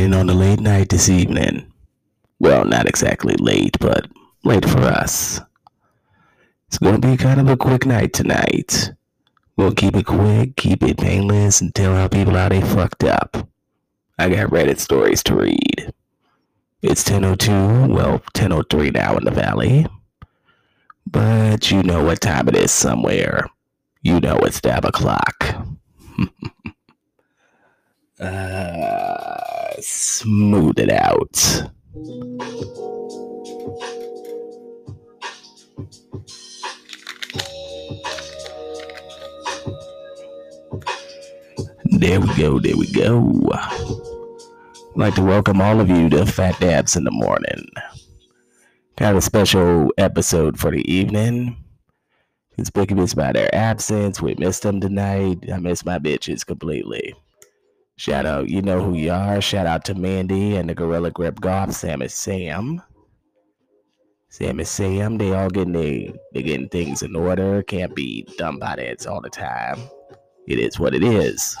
in on the late night this evening. Well, not exactly late, but late for us. It's going to be kind of a quick night tonight. We'll keep it quick, keep it painless, and tell our people how they fucked up. I got Reddit stories to read. It's 10.02, well, 10.03 now in the valley. But you know what time it is somewhere. You know it's dab o'clock. uh, smooth it out. There we go, there we go. I'd like to welcome all of you to Fat Dabs in the Morning. Got a special episode for the evening. It's Conspicuous by their absence. We missed them tonight. I miss my bitches completely. Shout out, you know who you are. Shout out to Mandy and the Gorilla Grip Golf, Sam and Sam. Sam and Sam, they all getting they, they getting things in order. Can't be dumb heads all the time. It is what it is.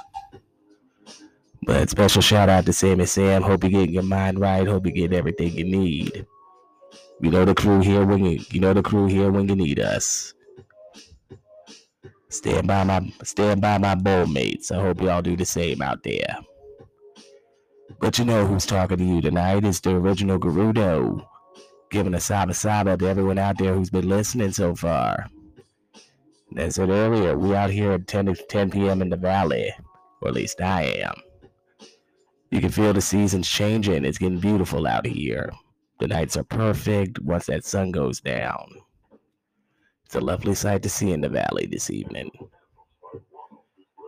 But special shout out to Sam and Sam. Hope you're getting your mind right. Hope you get everything you need. You know the crew here when you you know the crew here when you need us. Stand by my stand by my bowl mates. I hope y'all do the same out there. But you know who's talking to you tonight is the original Gerudo. Giving a saba saba to everyone out there who's been listening so far. As I said earlier, we out here at 10 10 p.m. in the valley. Or at least I am. You can feel the seasons changing. It's getting beautiful out here. The nights are perfect once that sun goes down. It's a lovely sight to see in the valley this evening.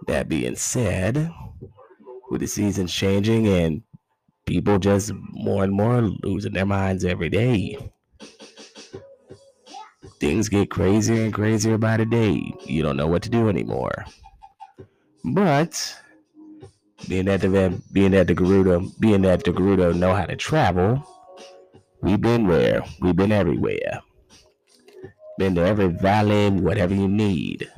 That being said, with the seasons changing and people just more and more losing their minds every day, things get crazier and crazier by the day. You don't know what to do anymore. But being that the being that the Gerudo being that the Gerudo know how to travel, we've been where we've been everywhere. Been to every valley, whatever you need.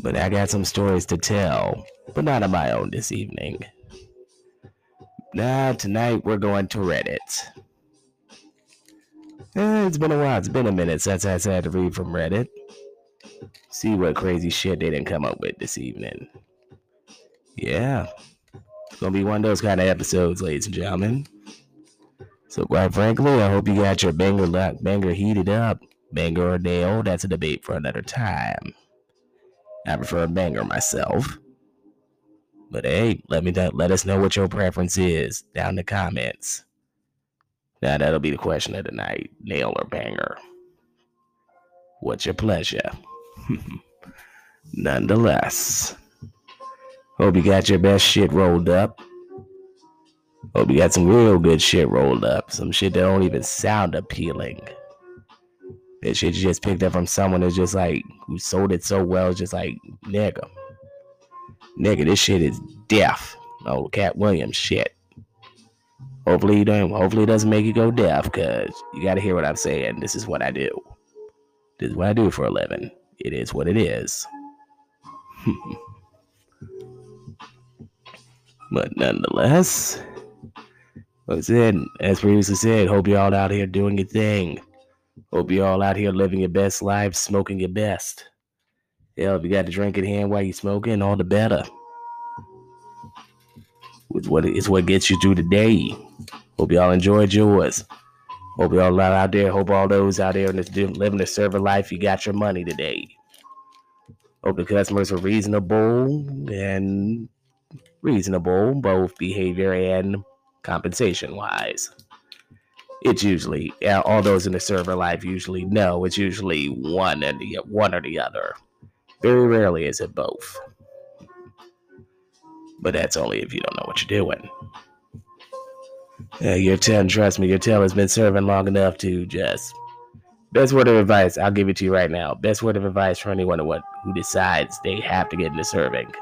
But I got some stories to tell, but not of my own this evening. Now tonight we're going to Reddit. Eh, it's been a while. It's been a minute since I had to read from Reddit see what crazy shit they didn't come up with this evening. Yeah. It's gonna be one of those kind of episodes, ladies and gentlemen. So quite frankly, I hope you got your banger lock, banger heated up. Banger or nail, that's a debate for another time. I prefer a banger myself. But hey, let me let us know what your preference is down in the comments. Now that'll be the question of the night: nail or banger. What's your pleasure? Nonetheless, hope you got your best shit rolled up. Hope you got some real good shit rolled up. Some shit that don't even sound appealing. That shit you just picked up from someone that's just like, who sold it so well, just like, nigga. Nigga, this shit is deaf. Oh, Katt Williams shit. Hopefully you don't hopefully it doesn't make you go deaf, cause you gotta hear what I'm saying. This is what I do. This is what I do for a living it is what it is. but nonetheless, like I said, as previously said, hope you all out here doing your thing. Hope you all out here living your best life, smoking your best. Hell, if you got a drink in hand while you're smoking, all the better. It's what it's what gets you through the day. Hope y'all enjoyed yours. Hope y'all out there. Hope all those out there in this living the server life, you got your money today. Hope the customers are reasonable and reasonable, both behavior and compensation wise. It's usually all those in the server life usually know it's usually one and the one or the other. Very rarely is it both. But that's only if you don't know what you're doing. Yeah, your tail, trust me, your tail has been serving long enough to just. Best word of advice, I'll give it to you right now. Best word of advice for anyone who decides they have to get into serving.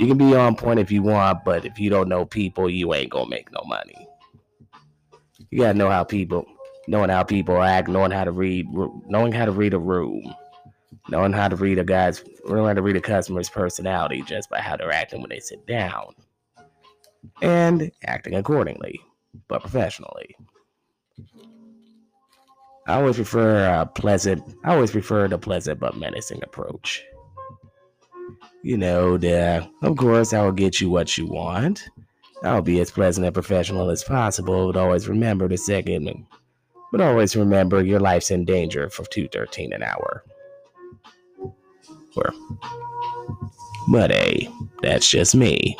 You can be on point if you want, but if you don't know people, you ain't gonna make no money. You gotta know how people, knowing how people act, knowing how to read, knowing how to read a room, knowing how to read a guy's, knowing how to read a customer's personality just by how they're acting when they sit down, and acting accordingly, but professionally. I always prefer a pleasant. I always prefer the pleasant but menacing approach. You know, the of course I will get you what you want. I'll be as pleasant and professional as possible, but always remember the second. But always remember your life's in danger for two thirteen an hour. Or, but hey, that's just me.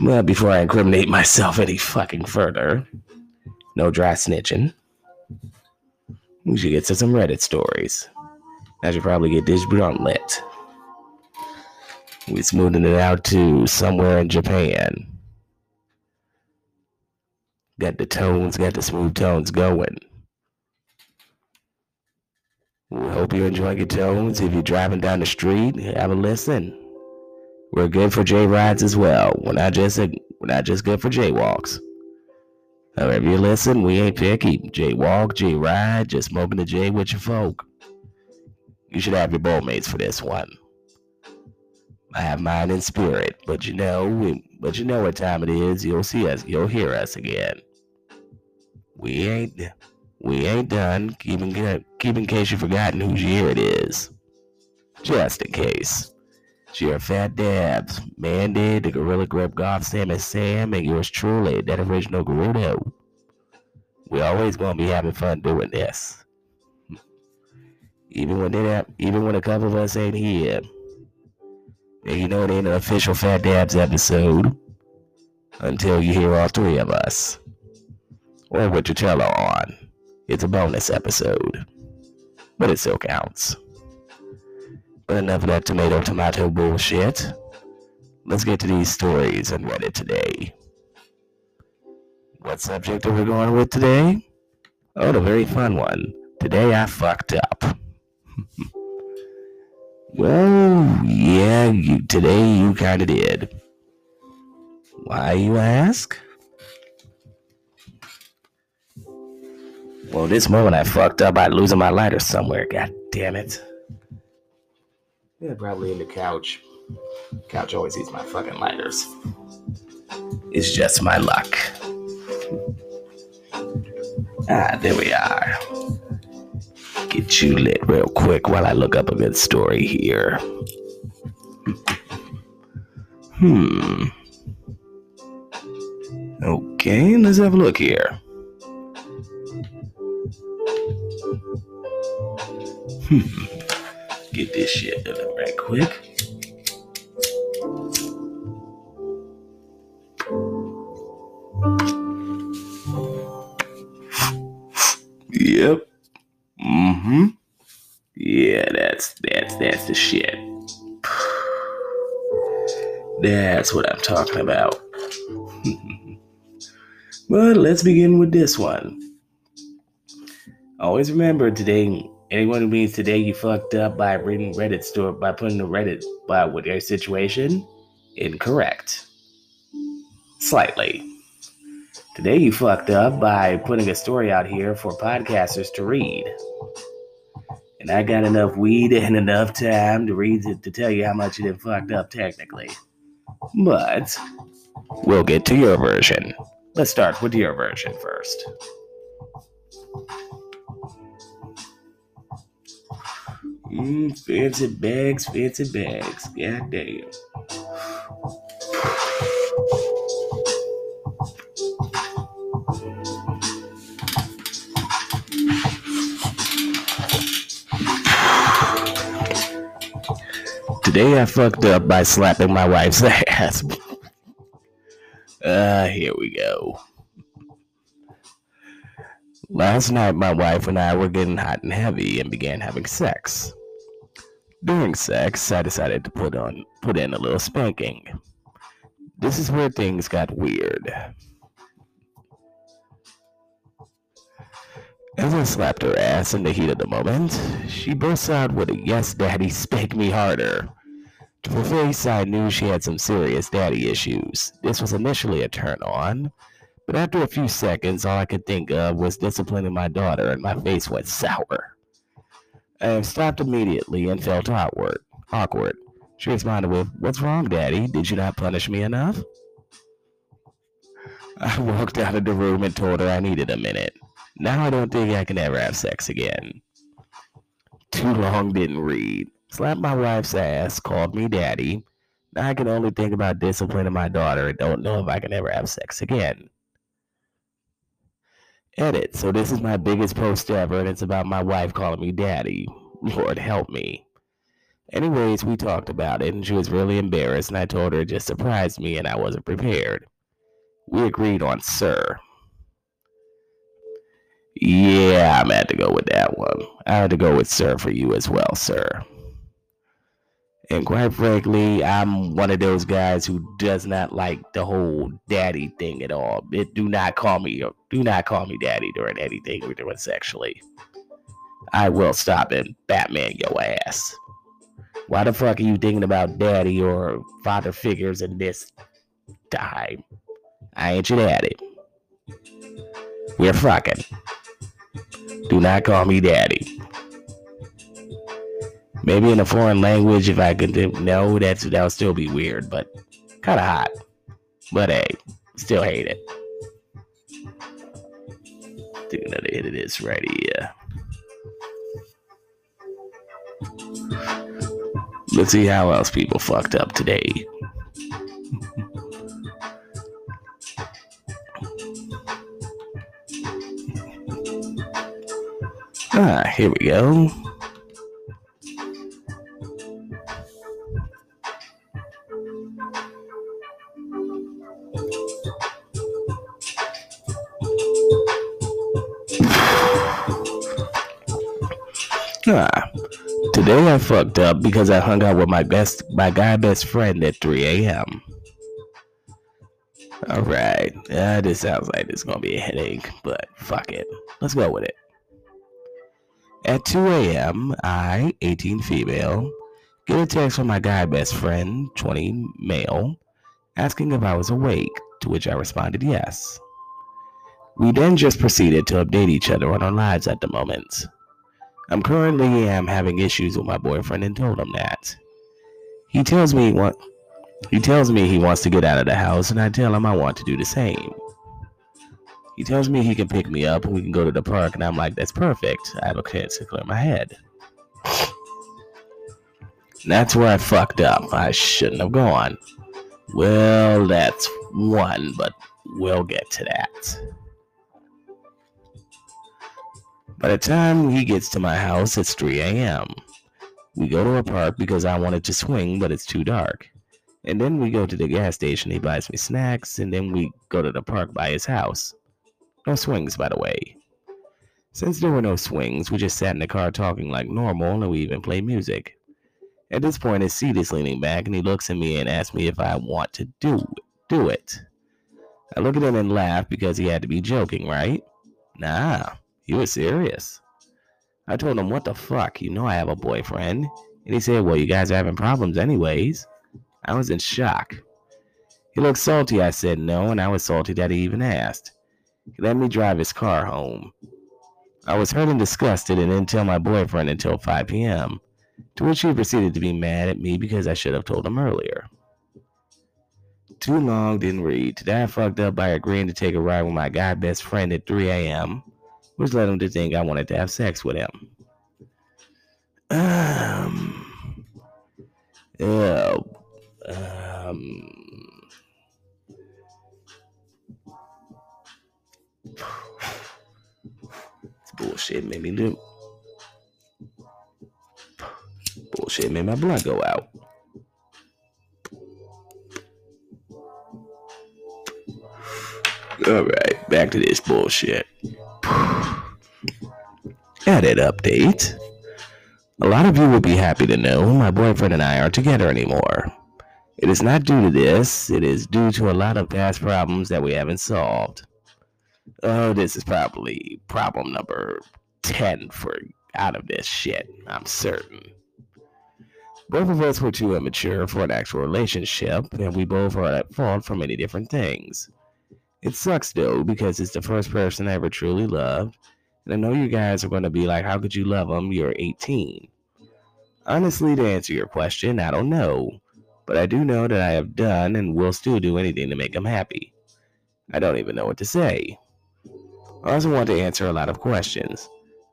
But before I incriminate myself any fucking further, no dry snitching. We should get to some Reddit stories. I should probably get this lit. We're smoothing it out to somewhere in Japan. Got the tones, got the smooth tones going. We hope you're enjoying your tones. If you're driving down the street, have a listen. We're good for J rides as well. We're not just we're not just good for jaywalks. However you listen, we ain't picky. J walk, J ride, just smoking the J with your folk. You should have your bowl mates for this one. I have mine in spirit, but you know, we, but you know what time it is. You'll see us. You'll hear us again. We ain't, we ain't done. Keep in, keep in case you've forgotten whose year it is. Just in case. It's fat dabs, Mandy, the Gorilla Grip Golf Sam and Sam, and yours truly, that original Gerudo. We always gonna be having fun doing this. Even when they even when a couple of us ain't here. And you know it ain't an official Fat Dabs episode until you hear all three of us. Or with your cello on. It's a bonus episode. But it still counts. But enough of that tomato tomato bullshit. Let's get to these stories on Reddit today. What subject are we going with today? Oh, the very fun one. Today I fucked up. well, yeah, you, today you kinda did. Why, you ask? Well, this moment I fucked up by losing my lighter somewhere. God damn it. Yeah, probably in the couch. Couch always eats my fucking lighters. It's just my luck. Ah, there we are. Get you lit real quick while I look up a good story here. Hmm. Okay, let's have a look here. Hmm get this shit done right quick. Yep. Mm-hmm. Yeah, that's that's that's the shit. That's what I'm talking about. but let's begin with this one. Always remember today Anyone who means today you fucked up by reading Reddit store by putting the Reddit by with your situation, incorrect. Slightly. Today you fucked up by putting a story out here for podcasters to read. And I got enough weed and enough time to read it to tell you how much it fucked up technically. But we'll get to your version. Let's start with your version first. Mm, fancy bags, fancy bags. God damn. Today I fucked up by slapping my wife's ass. uh, here we go. Last night, my wife and I were getting hot and heavy and began having sex. During sex, I decided to put on put in a little spanking. This is where things got weird. As I slapped her ass in the heat of the moment, she burst out with a yes, daddy, spank me harder. Face, I knew she had some serious daddy issues. This was initially a turn on, but after a few seconds, all I could think of was disciplining my daughter, and my face went sour. I stopped immediately and felt awkward. Awkward. She responded with, What's wrong, Daddy? Did you not punish me enough? I walked out of the room and told her I needed a minute. Now I don't think I can ever have sex again. Too long didn't read. Slapped my wife's ass, called me daddy. Now I can only think about disciplining my daughter and don't know if I can ever have sex again. Edit. So this is my biggest post ever, and it's about my wife calling me daddy. Lord help me. Anyways, we talked about it, and she was really embarrassed, and I told her it just surprised me and I wasn't prepared. We agreed on sir. Yeah, I'm had to go with that one. I had to go with sir for you as well, sir. And quite frankly, I'm one of those guys who does not like the whole daddy thing at all. It, do not call me do not call me daddy during anything we're doing sexually. I will stop and Batman your ass. Why the fuck are you thinking about daddy or father figures in this time? I ain't your daddy. We're fucking. Do not call me daddy. Maybe in a foreign language, if I could no, that's that would still be weird, but kind of hot. But hey, still hate it. Do another hit of this right here. Let's see how else people fucked up today. ah, here we go. Up because I hung out with my best, my guy best friend at 3 a.m. All right, uh, this sounds like it's gonna be a headache, but fuck it, let's go with it. At 2 a.m., I, 18 female, get a text from my guy best friend, 20 male, asking if I was awake, to which I responded yes. We then just proceeded to update each other on our lives at the moment. I'm currently am having issues with my boyfriend and told him that. He tells me what he tells me he wants to get out of the house and I tell him I want to do the same. He tells me he can pick me up and we can go to the park and I'm like that's perfect. I have a chance to clear my head. that's where I fucked up. I shouldn't have gone. Well, that's one, but we'll get to that. By the time he gets to my house, it's 3 a.m. We go to a park because I wanted to swing, but it's too dark. And then we go to the gas station. He buys me snacks, and then we go to the park by his house. No swings, by the way. Since there were no swings, we just sat in the car talking like normal, and we even played music. At this point, his seat is leaning back, and he looks at me and asks me if I want to do do it. I look at him and laugh because he had to be joking, right? Nah, he was serious. I told him, What the fuck? You know I have a boyfriend. And he said, Well, you guys are having problems, anyways. I was in shock. He looked salty. I said no, and I was salty that he even asked. He let me drive his car home. I was hurt and disgusted and didn't tell my boyfriend until 5 p.m., to which he proceeded to be mad at me because I should have told him earlier. Too long, didn't read. Today I fucked up by agreeing to take a ride with my guy best friend at 3 a.m which led him to think I wanted to have sex with him. Um, yeah, um, bullshit made me do. Bullshit made my blood go out. All right, back to this bullshit. Edit update. A lot of you will be happy to know my boyfriend and I aren't together anymore. It is not due to this, it is due to a lot of past problems that we haven't solved. Oh, this is probably problem number 10 for out of this shit, I'm certain. Both of us were too immature for an actual relationship, and we both are at fault for many different things. It sucks though, because it's the first person I ever truly loved, And I know you guys are going to be like, how could you love him? You're 18. Honestly, to answer your question, I don't know. But I do know that I have done and will still do anything to make him happy. I don't even know what to say. I also want to answer a lot of questions.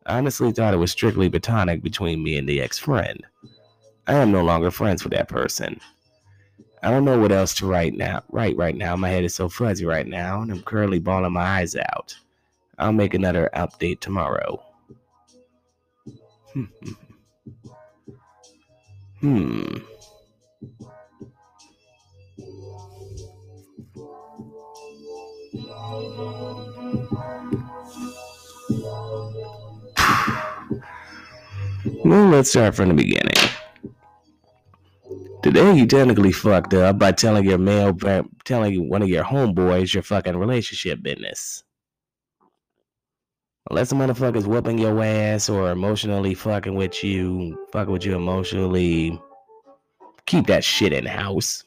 I honestly thought it was strictly platonic between me and the ex friend. I am no longer friends with that person. I don't know what else to write now. Write right now. My head is so fuzzy right now, and I'm currently bawling my eyes out. I'll make another update tomorrow. hmm. Well, let's start from the beginning. Today, you technically fucked up by telling your male, telling one of your homeboys your fucking relationship business. Unless the motherfucker's whooping your ass or emotionally fucking with you, fucking with you emotionally, keep that shit in house.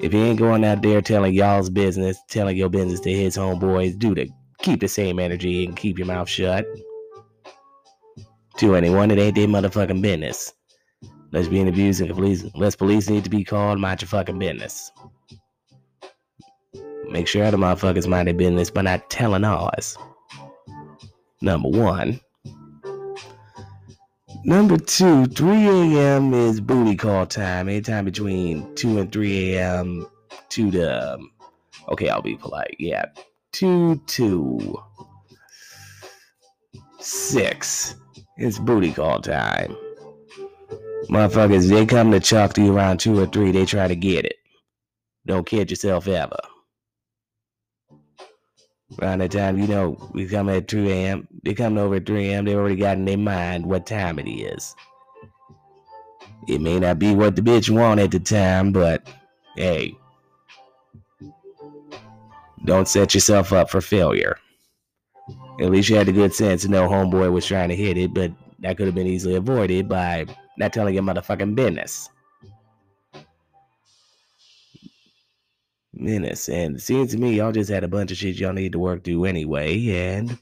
If he ain't going out there telling y'all's business, telling your business to his homeboys, do the keep the same energy and keep your mouth shut. To anyone, it ain't their motherfucking business. Lesbian abuse and police, less police need to be called, mind your fucking business. Make sure other motherfuckers mind their business by not telling ours. Number one. Number two, 3 a.m. is booty call time. Anytime between 2 and 3 a.m. to the. Um, okay, I'll be polite. Yeah. 2 to 6 is booty call time. Motherfuckers, they come to chalk to you around two or three, they try to get it. Don't kid yourself ever. Around the time, you know, we come at 2 a.m., they come over at 3 a.m., they already got in their mind what time it is. It may not be what the bitch want at the time, but hey, don't set yourself up for failure. At least you had the good sense to know homeboy was trying to hit it, but that could have been easily avoided by not telling your motherfucking business. Menace. And it seems to me y'all just had a bunch of shit y'all need to work through anyway, and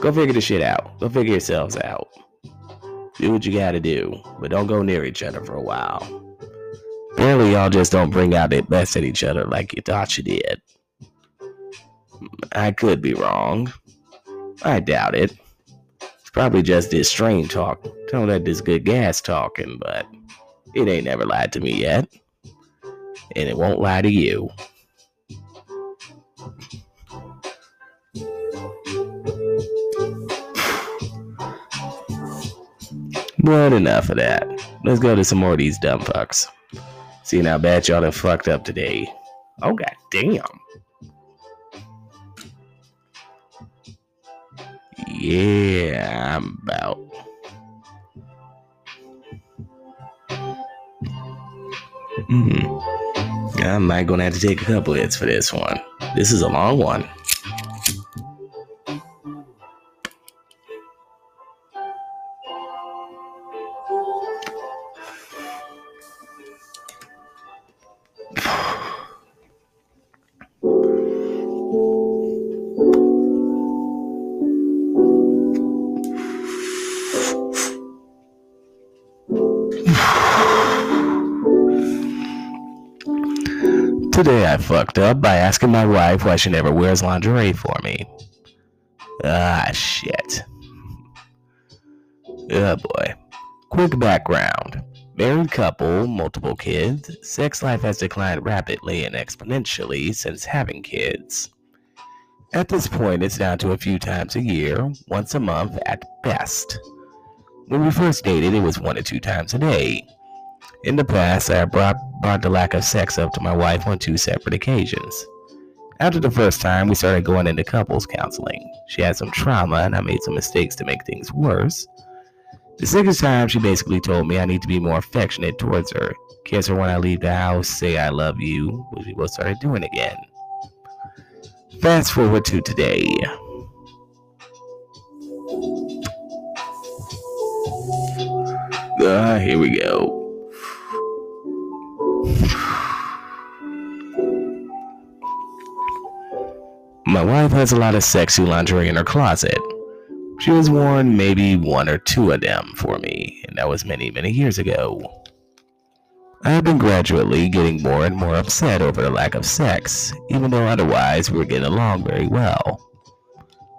go figure the shit out. Go figure yourselves out. Do what you gotta do, but don't go near each other for a while. Apparently, y'all just don't bring out the best at each other like you thought you did. I could be wrong. I doubt it. It's probably just this strain talk. Tell that this good gas talking, but it ain't never lied to me yet. And it won't lie to you. But enough of that. Let's go to some more of these dumb fucks. Seeing how bad y'all have fucked up today. Oh god damn. Yeah, I'm about. Mm-hmm. I might gonna have to take a couple hits for this one. This is a long one. Today I fucked up by asking my wife why she never wears lingerie for me. Ah, shit. Oh boy. Quick background. Married couple, multiple kids, sex life has declined rapidly and exponentially since having kids. At this point, it's down to a few times a year, once a month at best. When we first dated, it was one to two times a day. In the past, I brought, brought the lack of sex up to my wife on two separate occasions. After the first time, we started going into couples counseling. She had some trauma, and I made some mistakes to make things worse. The second time, she basically told me I need to be more affectionate towards her, kiss her when I leave the house, say I love you, which we both started doing again. Fast forward to today. Ah, here we go. My wife has a lot of sexy lingerie in her closet. She has worn maybe one or two of them for me, and that was many, many years ago. I have been gradually getting more and more upset over the lack of sex, even though otherwise we were getting along very well.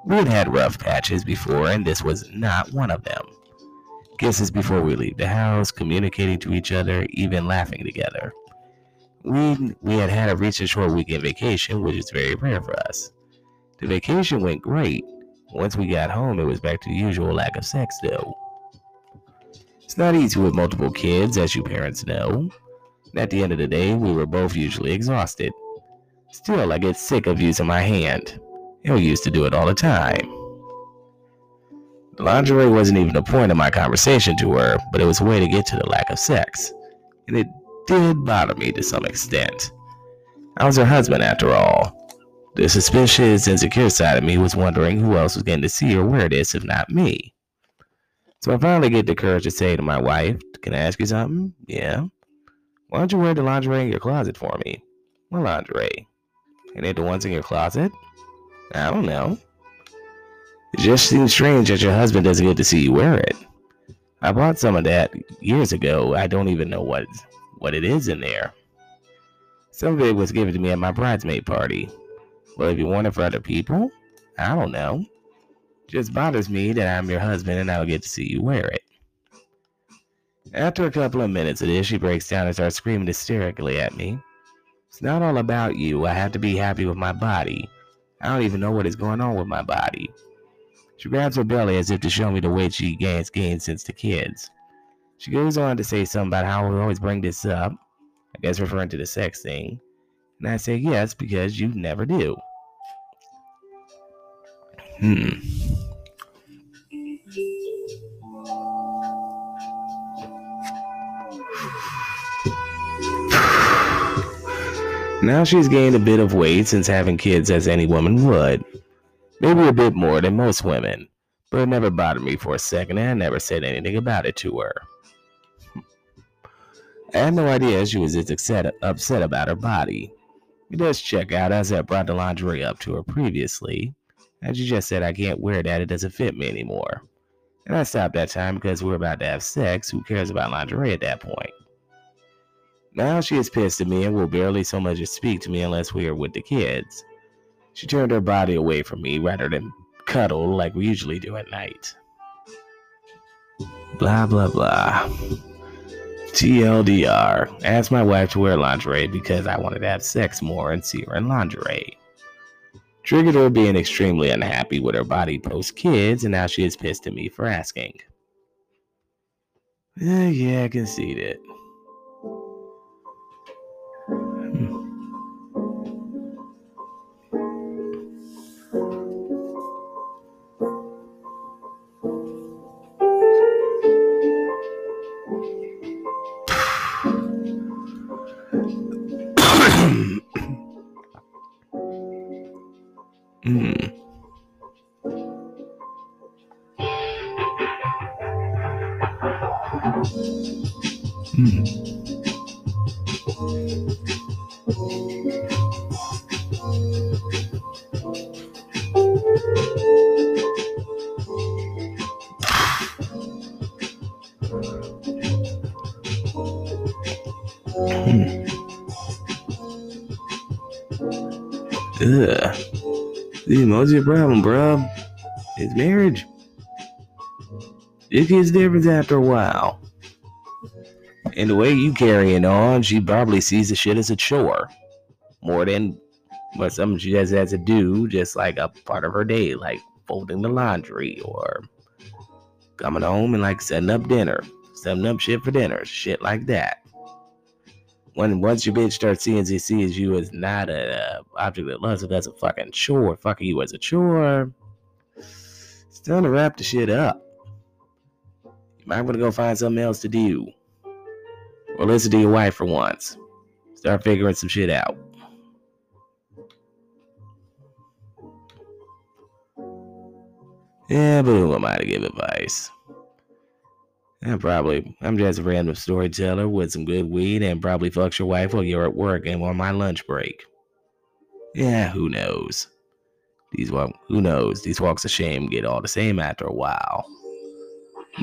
We had had rough patches before, and this was not one of them. Kisses before we leave the house, communicating to each other, even laughing together. We, we had had a recent short weekend vacation, which is very rare for us. The vacation went great. Once we got home, it was back to the usual lack of sex, though. It's not easy with multiple kids, as you parents know. At the end of the day, we were both usually exhausted. Still, I get sick of using my hand. He'll used to do it all the time. The lingerie wasn't even a point of my conversation to her, but it was a way to get to the lack of sex. And it did bother me to some extent. I was her husband after all. The suspicious, and insecure side of me was wondering who else was getting to see or wear this if not me. So I finally get the courage to say to my wife, Can I ask you something? Yeah. Why don't you wear the lingerie in your closet for me? What lingerie? Ain't it the ones in your closet? I don't know. It just seems strange that your husband doesn't get to see you wear it. I bought some of that years ago. I don't even know what what it is in there. Some of it was given to me at my bridesmaid party. Well, if you want it for other people, I don't know just bothers me that I'm your husband and I don't get to see you wear it. After a couple of minutes of this, she breaks down and starts screaming hysterically at me. It's not all about you. I have to be happy with my body. I don't even know what is going on with my body. She grabs her belly as if to show me the weight she gains gained since the kids. She goes on to say something about how we always bring this up. I guess referring to the sex thing. And I say yes because you never do. Hmm. Now she's gained a bit of weight since having kids, as any woman would. Maybe a bit more than most women, but it never bothered me for a second, and I never said anything about it to her. I had no idea she was this upset, upset about her body. It does check out as I brought the lingerie up to her previously, as you just said, I can't wear that. It doesn't fit me anymore. And I stopped that time because we were about to have sex. Who cares about lingerie at that point? Now she is pissed at me and will barely so much as speak to me unless we are with the kids. She turned her body away from me rather than cuddle like we usually do at night. Blah blah blah. TLDR. Asked my wife to wear lingerie because I wanted to have sex more and see her in lingerie triggered her being extremely unhappy with her body post kids, and now she is pissed at me for asking. Uh, yeah, I can see that. Problem, bro? It's marriage. It gets different after a while. And the way you carrying on, she probably sees the shit as a chore. More than what something she just has to do, just like a part of her day, like folding the laundry or coming home and like setting up dinner, setting up shit for dinner, shit like that when once your bitch starts seeing she sees you as not a uh, object of lust, if that's a fucking chore, fucking you as a chore, it's time to wrap the shit up. You might want to go find something else to do. Or listen to your wife for once. Start figuring some shit out. Yeah, but who am I to give advice? Yeah, probably. I'm just a random storyteller with some good weed and probably fucks your wife while you're at work and on my lunch break. Yeah, who knows? These walk, who knows? These walks of shame get all the same after a while.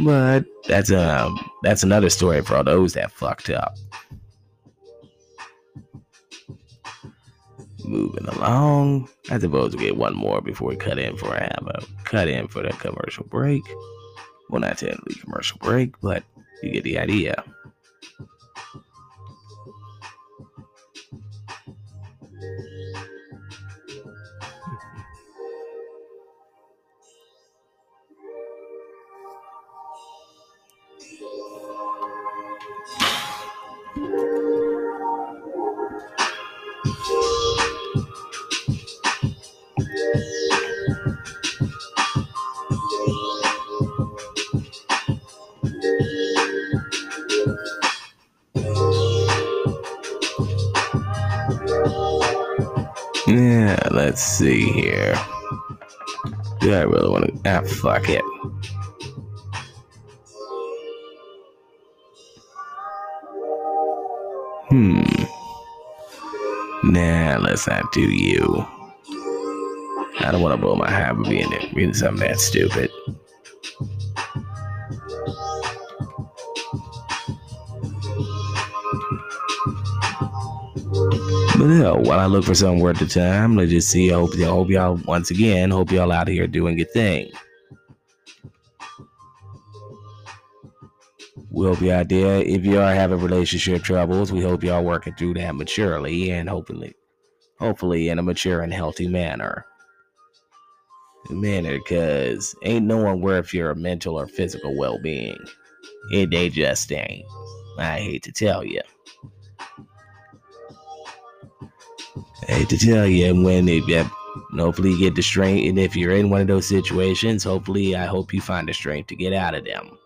But that's um that's another story for all those that fucked up. Moving along, I suppose we get one more before we cut in for have a cut in for the commercial break. Well, not technically commercial break, but you get the idea. Here. Do I really want to? Ah, fuck it. Hmm. Nah, let's not do you. I don't want to blow my high by being it, reading something that stupid. Yeah, while I look for something worth the time, let's just see. I hope, I hope y'all, once again, hope y'all out here doing your thing. We hope y'all there. If you are having relationship troubles, we hope y'all working through that maturely and hopefully, hopefully in a mature and healthy manner. Manner, cause ain't no one worth your mental or physical well-being. It they just ain't. I hate to tell you. I hate to tell you and when it, yeah, hopefully you get the strength, and if you're in one of those situations, hopefully I hope you find the strength to get out of them.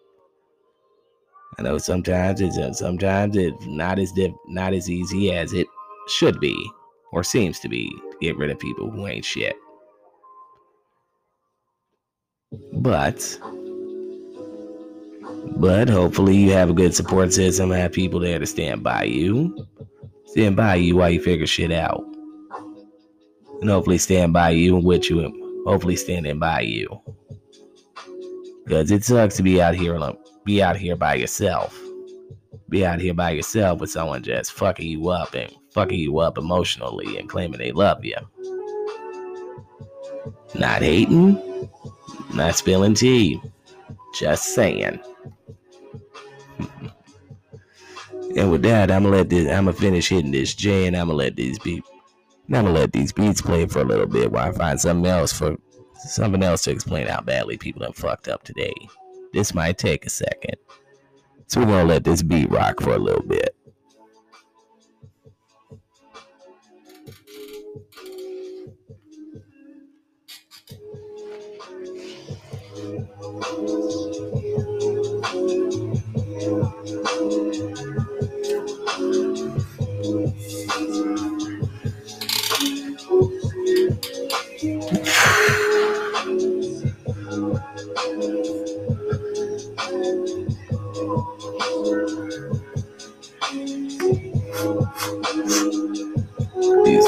I know sometimes it's uh, sometimes it's not as not as easy as it should be or seems to be to get rid of people who ain't shit. But but hopefully you have a good support system, have people there to stand by you. Stand by you while you figure shit out. And hopefully stand by you and with you and hopefully standing by you. Because it sucks to be out here alone be out here by yourself. Be out here by yourself with someone just fucking you up and fucking you up emotionally and claiming they love you. Not hating, not spilling tea, just saying. And with that, I'm gonna let this. I'm gonna finish hitting this J, and I'm gonna let these beats. I'm gonna let these beats play for a little bit while I find something else for something else to explain how badly people have fucked up today. This might take a second. So we're gonna let this beat rock for a little bit. These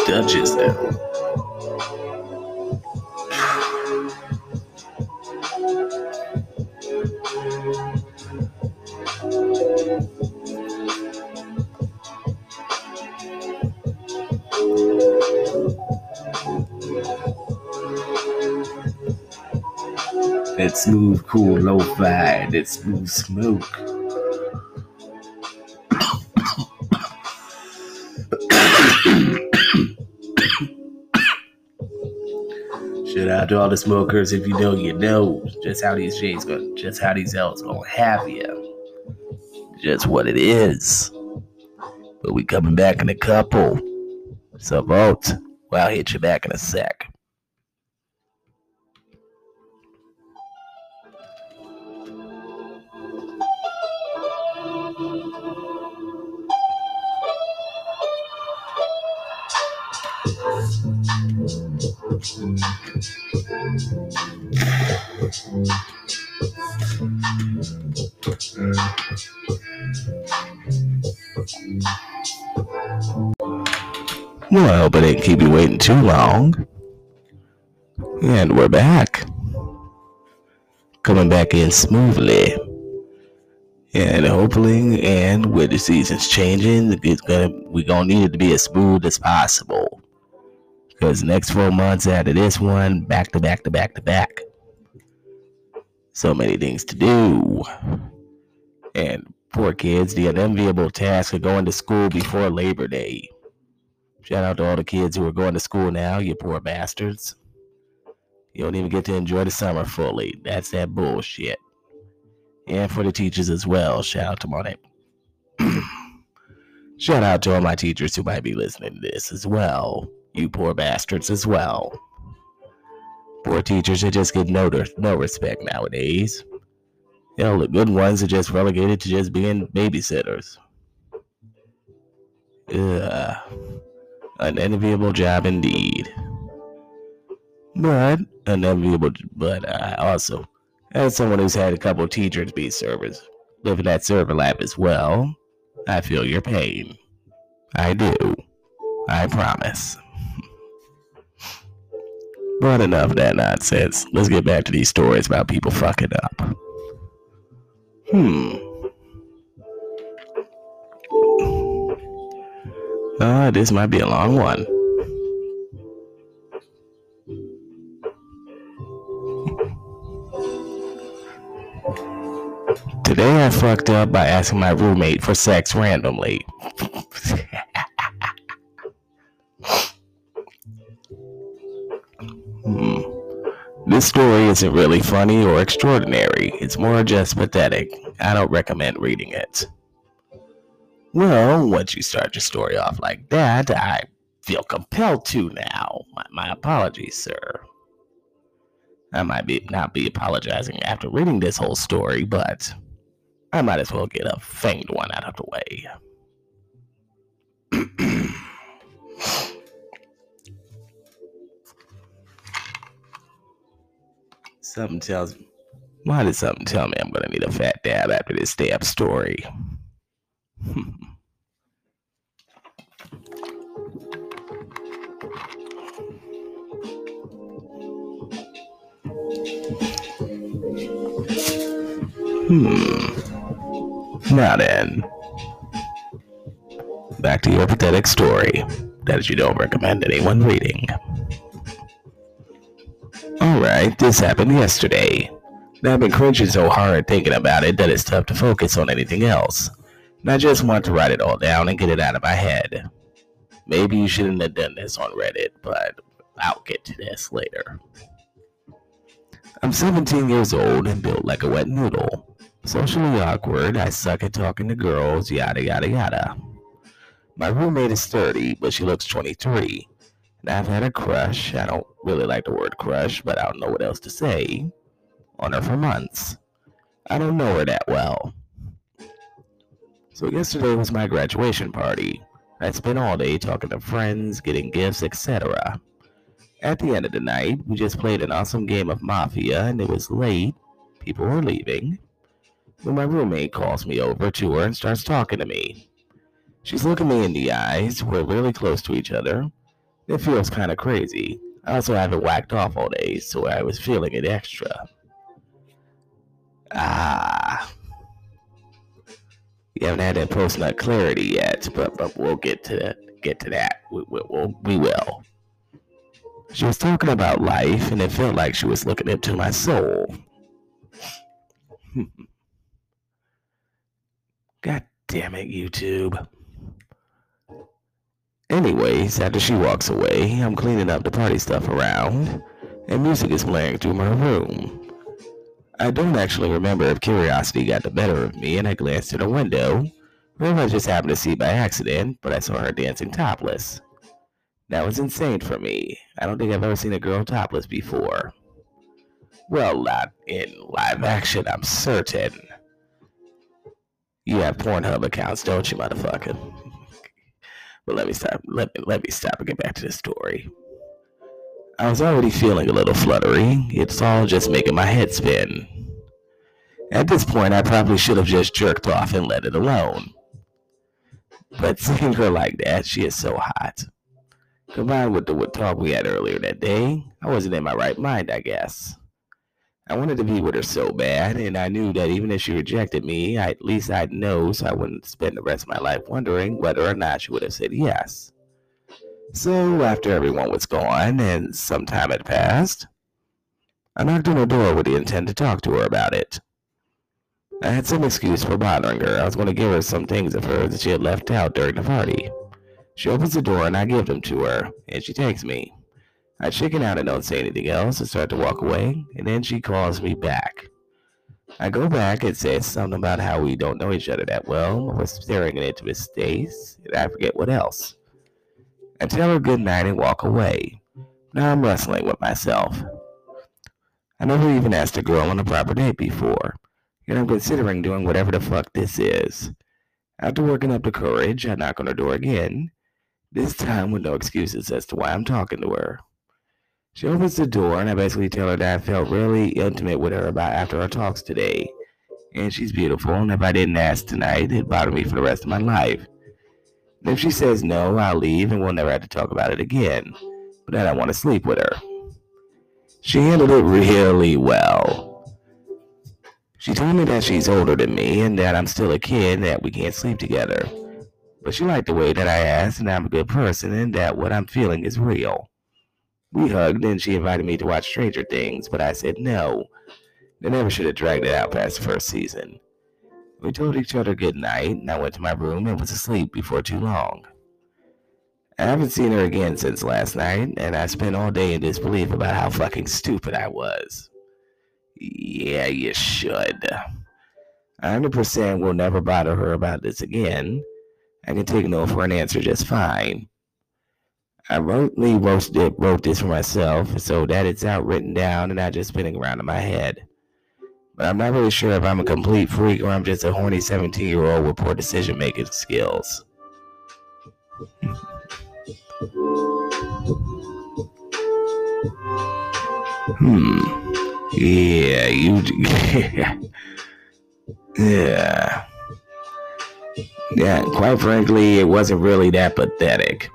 Dutches now. Smooth, cool, lo-fi. It's smooth smoke. Shout out to all the smokers. If you know, you know just how these J's go, just how these L's gonna have you. Just what it is. But we coming back in a couple. So vote. Well, I'll hit you back in a sec. Well, I hope I didn't keep you waiting too long. And we're back. Coming back in smoothly. And hopefully, and with the seasons changing, it's gonna we're gonna need it to be as smooth as possible. Because next four months after this one, back to back to back to back. So many things to do. And poor kids, the unenviable task of going to school before Labor Day. Shout out to all the kids who are going to school now, you poor bastards. You don't even get to enjoy the summer fully. That's that bullshit. And for the teachers as well. Shout out to my Shout out to all my teachers who might be listening to this as well. You poor bastards as well. Poor teachers that just get no, no respect nowadays. You know, the good ones are just relegated to just being babysitters. Ugh. An enviable job indeed. But an enviable, but I also, as someone who's had a couple teachers be servers, living that server life as well, I feel your pain. I do. I promise. But enough of that nonsense. Let's get back to these stories about people fucking up. Hmm. Uh, this might be a long one. Today I fucked up by asking my roommate for sex randomly. hmm. This story isn't really funny or extraordinary. It's more just pathetic. I don't recommend reading it. Well, once you start your story off like that, I feel compelled to now. My, my apologies, sir. I might be not be apologizing after reading this whole story, but I might as well get a fanged one out of the way. Something tells me. Why did something tell me I'm gonna need a fat dab after this stab story? hmm. Now then. Back to your pathetic story that you don't recommend anyone reading. Alright, this happened yesterday. I've been cringing so hard thinking about it that it's tough to focus on anything else. And I just want to write it all down and get it out of my head. Maybe you shouldn't have done this on Reddit, but I'll get to this later. I'm 17 years old and built like a wet noodle. Socially awkward, I suck at talking to girls, yada yada yada. My roommate is 30, but she looks 23. I've had a crush. I don't really like the word crush, but I don't know what else to say. On her for months. I don't know her that well. So yesterday was my graduation party. I spent all day talking to friends, getting gifts, etc. At the end of the night, we just played an awesome game of Mafia, and it was late. People were leaving. When my roommate calls me over to her and starts talking to me. She's looking me in the eyes. We're really close to each other. It feels kind of crazy. I also haven't whacked off all day, so I was feeling it extra. Ah. You haven't had that post nut clarity yet, but, but we'll get to that. Get to that. We, we, we'll, we will. She was talking about life, and it felt like she was looking into my soul. God damn it, YouTube. Anyways, after she walks away, I'm cleaning up the party stuff around, and music is playing through my room. I don't actually remember if curiosity got the better of me and I glanced through the window, or if I just happened to see by accident, but I saw her dancing topless. That was insane for me. I don't think I've ever seen a girl topless before. Well, not in live action, I'm certain. You have Pornhub accounts, don't you, motherfucker? But let me stop. Let, let me stop and get back to the story. I was already feeling a little fluttery. It's all just making my head spin. At this point, I probably should have just jerked off and let it alone. But seeing her like that, she is so hot. Combined with the talk we had earlier that day, I wasn't in my right mind, I guess. I wanted to be with her so bad, and I knew that even if she rejected me, I, at least I'd know so I wouldn't spend the rest of my life wondering whether or not she would have said yes. So, after everyone was gone and some time had passed, I knocked on her door with the intent to talk to her about it. I had some excuse for bothering her. I was going to give her some things of hers that she had left out during the party. She opens the door and I give them to her, and she takes me. I chicken out and don't say anything else and start to walk away, and then she calls me back. I go back and say something about how we don't know each other that well, we're staring into his face, and I forget what else. I tell her good night and walk away. Now I'm wrestling with myself. I never even asked a girl on a proper date before, and I'm considering doing whatever the fuck this is. After working up the courage, I knock on her door again, this time with no excuses as to why I'm talking to her. She opens the door, and I basically tell her that I felt really intimate with her about after our talks today. And she's beautiful, and if I didn't ask tonight, it'd bother me for the rest of my life. And if she says no, I'll leave, and we'll never have to talk about it again. But I want to sleep with her. She handled it really well. She told me that she's older than me, and that I'm still a kid, and that we can't sleep together. But she liked the way that I asked, and I'm a good person, and that what I'm feeling is real. We hugged and she invited me to watch Stranger Things, but I said no. They never should have dragged it out past the first season. We told each other good night, and I went to my room and was asleep before too long. I haven't seen her again since last night, and I spent all day in disbelief about how fucking stupid I was. Yeah, you should. 100% will never bother her about this again. I can take no for an answer just fine. I wrote, wrote, wrote this for myself so that it's out written down and not just spinning around in my head. But I'm not really sure if I'm a complete freak or I'm just a horny 17 year old with poor decision making skills. hmm. Yeah, you. yeah. Yeah, quite frankly, it wasn't really that pathetic.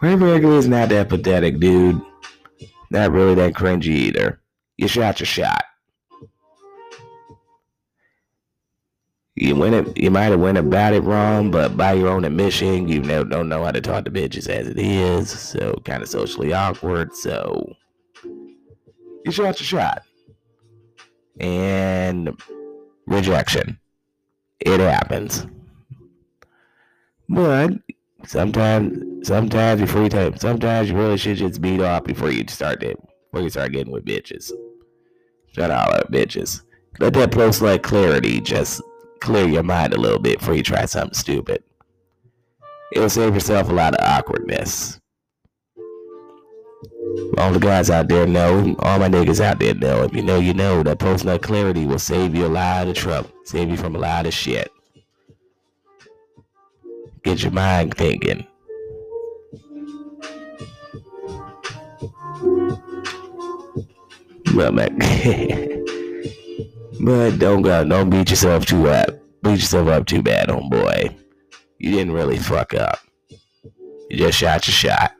Ray Gregory is not that pathetic, dude. Not really that cringy either. You shot your shot. You went it. You might have went about it wrong, but by your own admission, you know, don't know how to talk to bitches as it is. So kind of socially awkward. So you shot your shot, and rejection. It happens. But sometimes, sometimes before you sometimes you really should just beat off before you start it, before you start getting with bitches. Shut all up, bitches. Let that post like clarity just clear your mind a little bit before you try something stupid. It'll save yourself a lot of awkwardness. All the guys out there know, all my niggas out there know, if you know, you know, that post nut clarity will save you a lot of trouble, save you from a lot of shit. Get your mind thinking. Well, but don't go, don't beat yourself too up. Beat yourself up too bad, homeboy. You didn't really fuck up. You just shot your shot.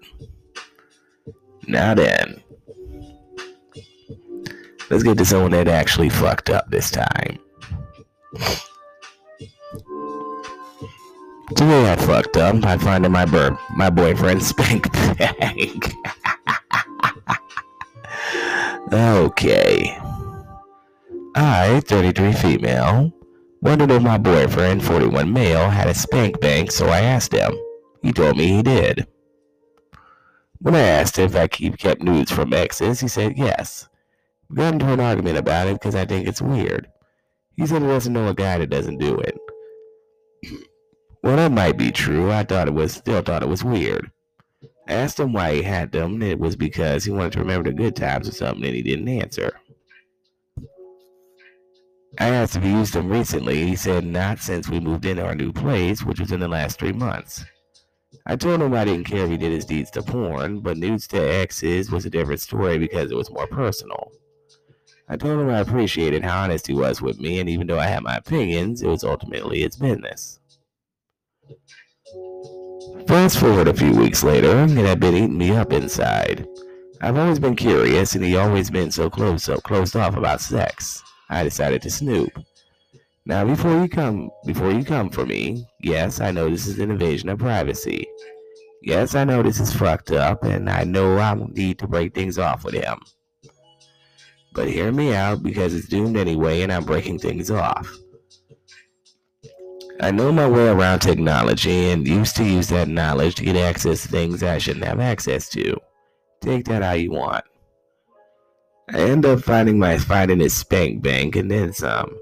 Now then, let's get to someone that actually fucked up this time. Today I fucked up by finding my bur- my boyfriend's spank bag. okay. I, 33 female, wondered if my boyfriend, 41 male, had a spank bank, so I asked him. He told me he did. When I asked if I keep kept nudes from exes, he said yes. We got into an argument about it because I think it's weird. He said he doesn't know a guy that doesn't do it. Well, that might be true. I thought it was still thought it was weird. I asked him why he had them, and it was because he wanted to remember the good times or something, and he didn't answer. I asked if he used them recently. He said not since we moved into our new place, which was in the last three months. I told him I didn't care if he did his deeds to porn, but nudes to exes was a different story because it was more personal. I told him I appreciated how honest he was with me, and even though I had my opinions, it was ultimately his business. Fast forward a few weeks later, it had been eating me up inside. I've always been curious, and he always been so close, so closed off about sex. I decided to snoop. Now, before you come, before you come for me, yes, I know this is an invasion of privacy. Yes, I know this is fucked up, and I know I need to break things off with him. But hear me out because it's doomed anyway, and I'm breaking things off. I know my way around technology and used to use that knowledge to get access to things I shouldn't have access to. Take that how you want. I end up finding my finding his spank bank and then some.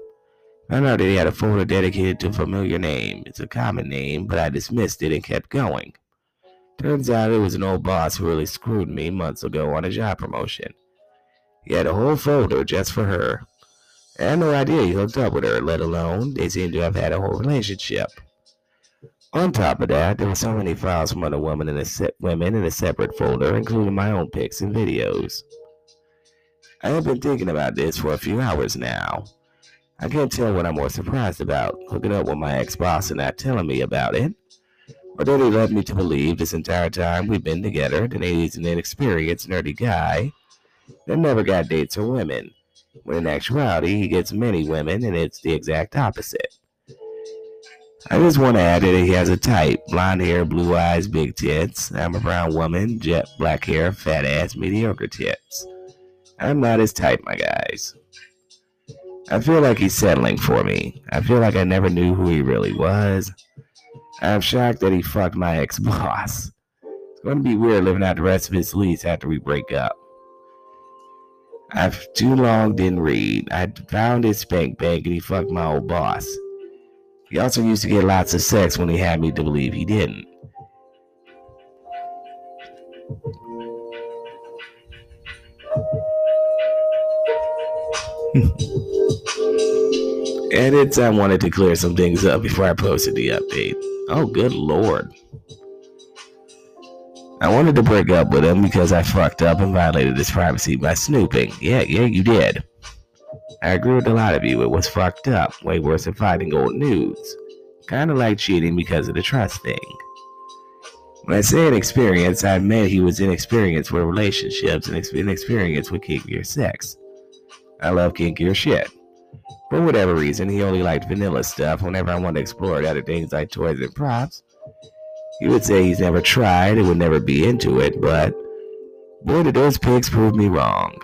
Found out that he had a folder dedicated to a familiar name. It's a common name, but I dismissed it and kept going. Turns out it was an old boss who really screwed me months ago on a job promotion. He had a whole folder just for her. I had no idea he hooked up with her, let alone they seem to have had a whole relationship. On top of that, there were so many files from other women in a se- women in a separate folder, including my own pics and videos. I have been thinking about this for a few hours now. I can't tell what I'm more surprised about, hooking up with my ex-boss and not telling me about it, or that he led me to believe this entire time we've been together that he's an inexperienced, nerdy guy that never got dates or women when in actuality he gets many women and it's the exact opposite. I just want to add that he has a type blonde hair, blue eyes, big tits. I'm a brown woman, jet black hair, fat ass, mediocre tits. I'm not his type, my guys. I feel like he's settling for me. I feel like I never knew who he really was. I'm shocked that he fucked my ex boss. It's going to be weird living out the rest of his lease after we break up. I've too long didn't read. I found his spank bank and he fucked my old boss. He also used to get lots of sex when he had me to believe he didn't. Edits, I wanted to clear some things up before I posted the update. Oh, good lord. I wanted to break up with him because I fucked up and violated his privacy by snooping. Yeah, yeah, you did. I agree with a lot of you. It was fucked up. Way worse than finding old nudes. Kind of like cheating because of the trust thing. When I say inexperience, I meant he was inexperienced with relationships and inexperienced with kinkier sex. I love kinkier shit. For whatever reason, he only liked vanilla stuff whenever I wanted to explore other things like toys and props. He would say he's never tried and would never be into it, but boy, did those pigs prove me wrong.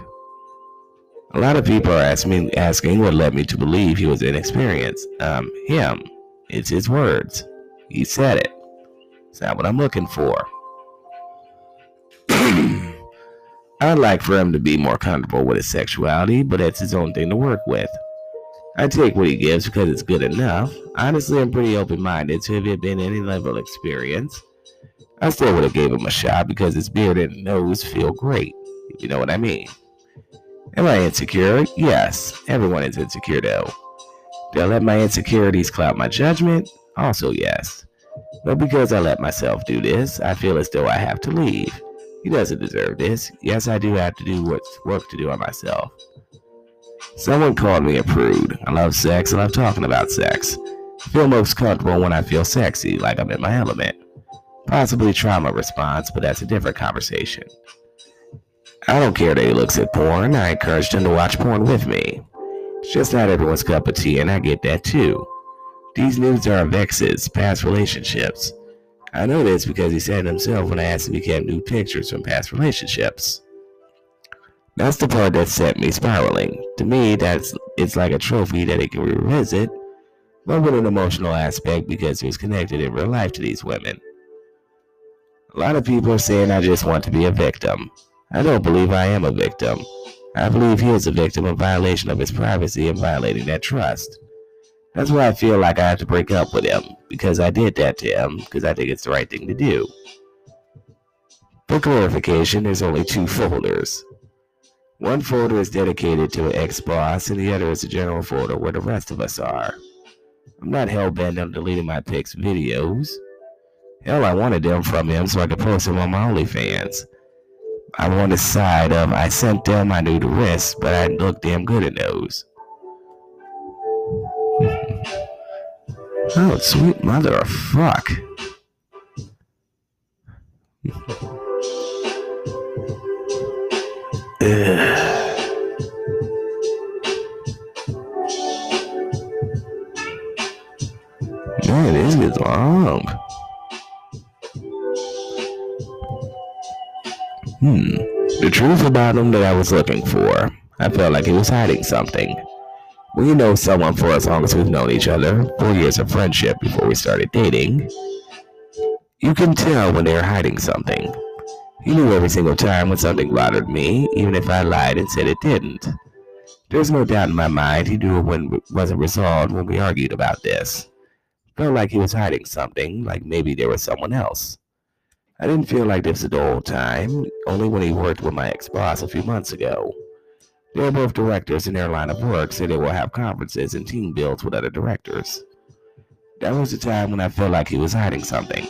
A lot of people are asking me, asking what led me to believe he was inexperienced. Um, him. It's his words. He said it. It's not what I'm looking for. I'd like for him to be more comfortable with his sexuality, but it's his own thing to work with. I take what he gives because it's good enough. Honestly, I'm pretty open-minded, so if it had been any level of experience, I still would have gave him a shot because his beard and nose feel great, you know what I mean. Am I insecure? Yes, everyone is insecure though. Do I let my insecurities cloud my judgment? Also, yes. But because I let myself do this, I feel as though I have to leave. He doesn't deserve this. Yes, I do have to do what's work to do on myself. Someone called me a prude. I love sex and love talking about sex. I feel most comfortable when I feel sexy, like I'm in my element. Possibly trauma response, but that's a different conversation. I don't care that he looks at porn. I encouraged him to watch porn with me. It's just not everyone's cup of tea, and I get that too. These nudes are of exes, past relationships. I know this because he said himself when I asked him if he kept new pictures from past relationships. That's the part that set me spiraling. To me, that's it's like a trophy that he can revisit, but with an emotional aspect because it was connected in real life to these women. A lot of people are saying I just want to be a victim. I don't believe I am a victim. I believe he is a victim of violation of his privacy and violating that trust. That's why I feel like I have to break up with him, because I did that to him, because I think it's the right thing to do. For clarification, there's only two folders. One folder is dedicated to an ex-boss, and the other is a general folder where the rest of us are. I'm not hell-bent on deleting my pics videos. Hell, I wanted them from him so I could post them on my OnlyFans. I'm on the side of I sent them, I knew the risk, but I look damn good in those. Oh, sweet mother of fuck. Man, long. Hmm. The truth about him that I was looking for. I felt like he was hiding something. We know someone for as long as we've known each other, four years of friendship before we started dating. You can tell when they're hiding something. He knew every single time when something bothered me, even if I lied and said it didn't. There's no doubt in my mind he knew it wasn't resolved when we argued about this. I felt like he was hiding something, like maybe there was someone else. I didn't feel like this the whole time, only when he worked with my ex-boss a few months ago. They're both directors in their line of work, so they will have conferences and team builds with other directors. That was the time when I felt like he was hiding something.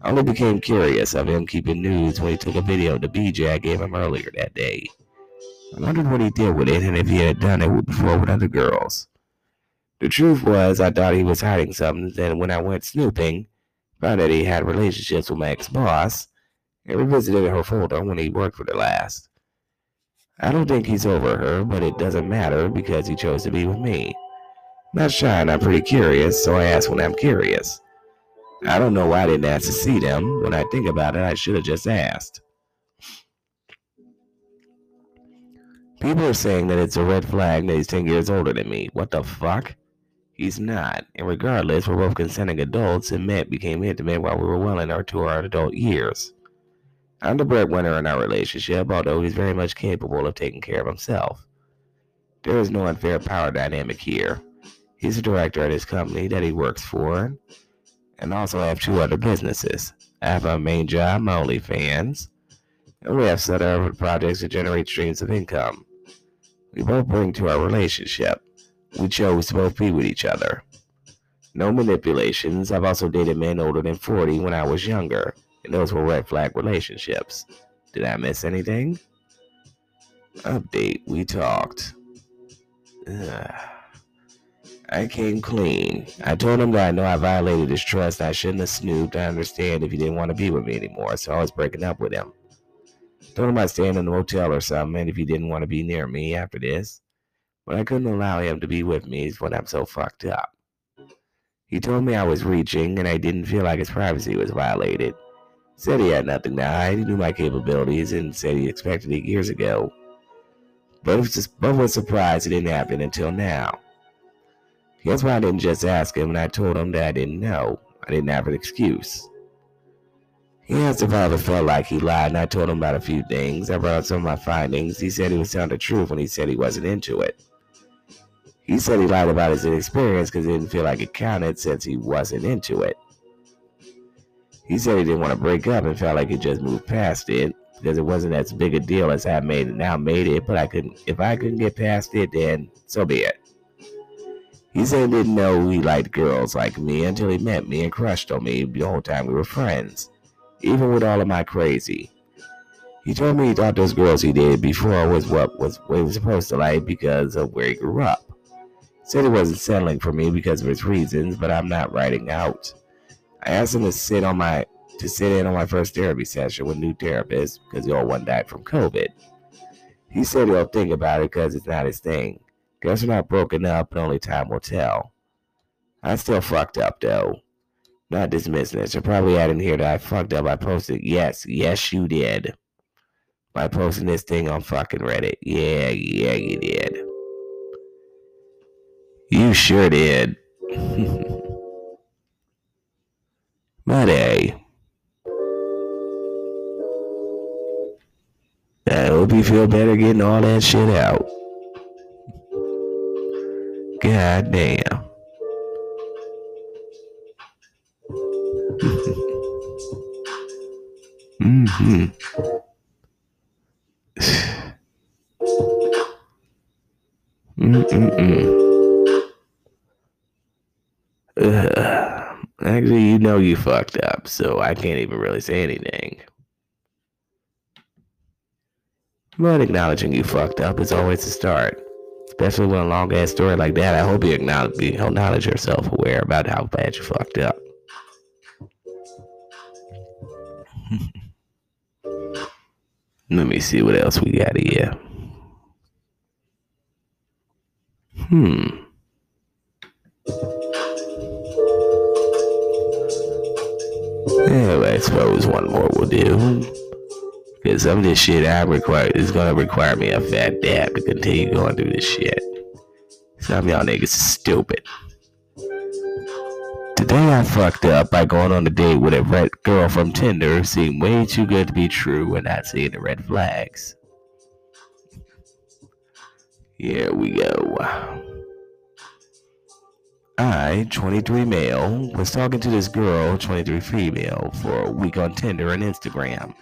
I only became curious of him keeping news when he took a video of the BJ I gave him earlier that day. I wondered what he did with it and if he had done it before with other girls. The truth was, I thought he was hiding something, then when I went snooping, found that he had relationships with my ex-boss, and revisited her folder when he worked for the last. I don't think he's over her, but it doesn't matter because he chose to be with me. Not shy and I'm pretty curious, so I ask when I'm curious. I don't know why I didn't ask to see them. When I think about it, I should have just asked. People are saying that it's a red flag that he's 10 years older than me. What the fuck? He's not. And regardless, we're both consenting adults and met became intimate while we were well in our adult years. I'm the breadwinner in our relationship, although he's very much capable of taking care of himself. There is no unfair power dynamic here. He's a director at his company that he works for, and also have two other businesses. I have my main job, my OnlyFans, and we have set up projects to generate streams of income. We both bring to our relationship. We chose to both be with each other. No manipulations. I've also dated men older than 40 when I was younger, and those were red flag relationships. Did I miss anything? Update. We talked. Ugh. I came clean. I told him that I know I violated his trust. I shouldn't have snooped. I understand if he didn't want to be with me anymore, so I was breaking up with him. Told him I'd stay in a motel or something and if he didn't want to be near me after this. But I couldn't allow him to be with me when I'm so fucked up. He told me I was reaching and I didn't feel like his privacy was violated. Said he had nothing to hide, he knew my capabilities, and said he expected it years ago. But was surprised it didn't happen until now. That's why I didn't just ask him and I told him that I didn't know. I didn't have an excuse. He asked if I ever felt like he lied, and I told him about a few things. I brought up some of my findings. He said he was telling the truth when he said he wasn't into it. He said he lied about his experience because he didn't feel like it counted since he wasn't into it. He said he didn't want to break up and felt like he just moved past it because it wasn't as big a deal as I made it now made it. But I couldn't, if I couldn't get past it, then so be it. He said he didn't know he liked girls like me until he met me and crushed on me the whole time we were friends, even with all of my crazy. He told me he thought those girls he did before was what was what he was supposed to like because of where he grew up. Said it wasn't settling for me because of his reasons, but I'm not writing out. I asked him to sit on my to sit in on my first therapy session with new therapists because the old one died from COVID. He said he'll think about it because it's not his thing. Guess we're not broken up, and only time will tell. I still fucked up though. Not dismissing it. Should probably add in here that I fucked up. I posted yes, yes you did. By posting this thing on fucking Reddit. Yeah, yeah, you did. You sure did. but hey. I hope you feel better getting all that shit out. God damn. mm-hmm. Mm-mm-mm. Actually, you know you fucked up, so I can't even really say anything. But acknowledging you fucked up is always a start. Especially with a long ass story like that. I hope you acknowledge, be, acknowledge yourself aware about how bad you fucked up. Let me see what else we got here. Hmm. Yeah, I suppose one more will do. Because some of this shit I require is gonna require me a fat dab to continue going through this shit. Some y'all niggas is stupid. Today I fucked up by going on a date with a red girl from Tinder seemed way too good to be true and not seeing the red flags. Here we go. I, 23 male, was talking to this girl, 23 female, for a week on Tinder and Instagram.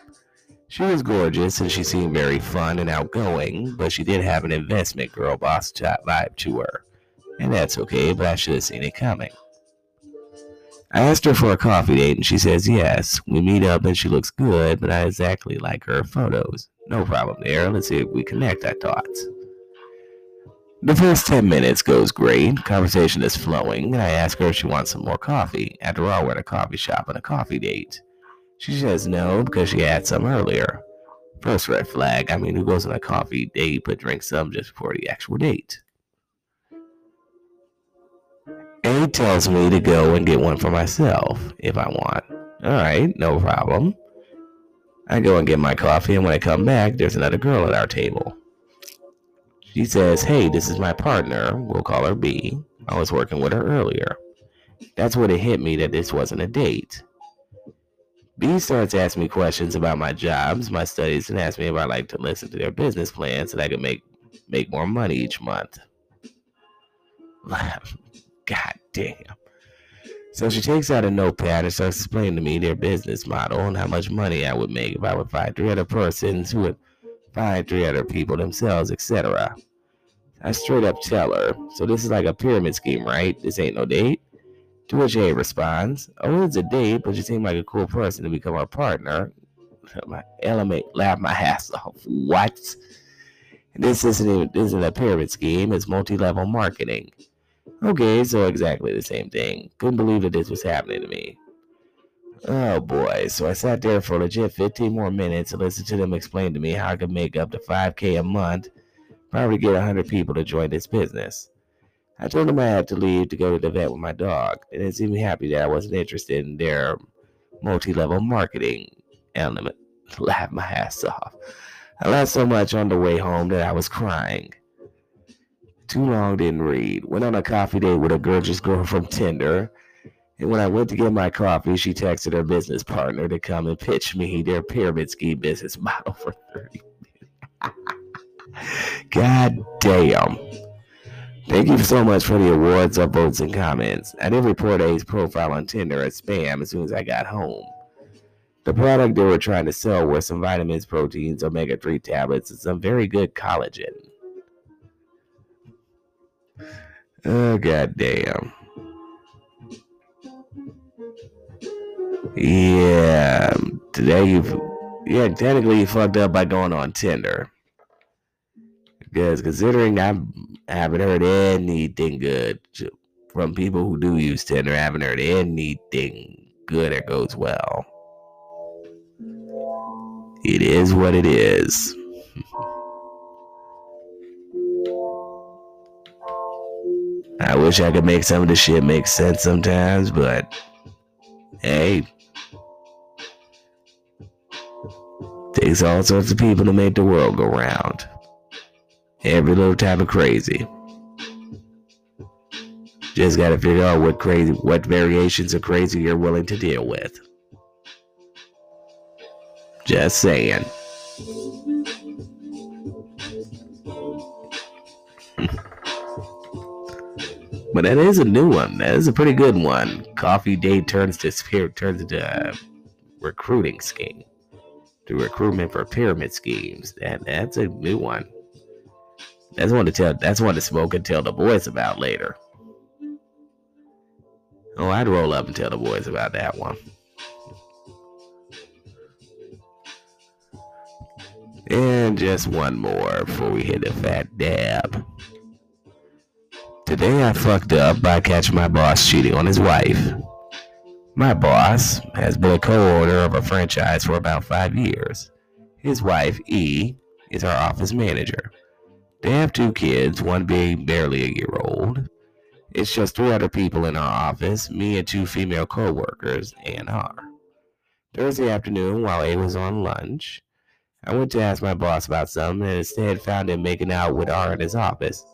She was gorgeous and she seemed very fun and outgoing, but she did have an investment girl boss vibe to her. And that's okay, but I should have seen it coming. I asked her for a coffee date and she says yes. We meet up and she looks good, but I exactly like her photos. No problem there. Let's see if we connect our thoughts. The first 10 minutes goes great. Conversation is flowing, and I ask her if she wants some more coffee. After all, we're at a coffee shop on a coffee date. She says no because she had some earlier. First red flag. I mean, who goes on a coffee date but drinks some just before the actual date? A tells me to go and get one for myself if I want. All right, no problem. I go and get my coffee, and when I come back, there's another girl at our table. She says, Hey, this is my partner. We'll call her B. I was working with her earlier. That's when it hit me that this wasn't a date. B starts asking me questions about my jobs, my studies, and asks me if I'd like to listen to their business plans so that I can make make more money each month. God damn. So she takes out a notepad and starts explaining to me their business model and how much money I would make if I would find three other persons who would find three other people themselves, etc. I straight up tell her, so this is like a pyramid scheme, right? This ain't no date. To which A responds, Oh, it's a date, but you seem like a cool person to become our partner. My element laugh my ass off. What? This isn't even, this isn't a pyramid scheme, it's multi-level marketing. Okay, so exactly the same thing. Couldn't believe that this was happening to me. Oh boy, so I sat there for legit 15 more minutes and listened to them explain to me how I could make up to 5k a month, probably get 100 people to join this business. I told them I had to leave to go to the vet with my dog. And they didn't seem happy that I wasn't interested in their multi-level marketing element. Laughed my ass off. I laughed so much on the way home that I was crying. Too long didn't read. Went on a coffee date with a gorgeous girl from Tinder. And when I went to get my coffee, she texted her business partner to come and pitch me their pyramid scheme business model for 30 minutes. God damn. Thank you so much for the awards, upvotes, and comments. I did report A's profile on Tinder as spam as soon as I got home. The product they were trying to sell were some vitamins, proteins, omega 3 tablets, and some very good collagen. Oh, god damn. Yeah, today you've, yeah, technically you fucked up by going on Tinder. Because considering I haven't heard anything good from people who do use Tinder, I haven't heard anything good that goes well. It is what it is. I wish I could make some of the shit make sense sometimes, but hey, takes all sorts of people to make the world go round every little type of crazy. Just gotta figure out what crazy, what variations of crazy you're willing to deal with. Just saying. but that is a new one. That is a pretty good one. Coffee date turns to turns into a recruiting scheme. To recruitment for pyramid schemes. That that's a new one. That's one to tell. That's one to smoke and tell the boys about later. Oh, I'd roll up and tell the boys about that one. And just one more before we hit a fat dab. Today I fucked up by catching my boss cheating on his wife. My boss has been a co-owner of a franchise for about five years. His wife, E, is our office manager. They have two kids, one being barely a year old. It's just three other people in our office, me and two female co-workers, and R. Thursday afternoon, while A was on lunch, I went to ask my boss about something and instead found him making out with R in his office.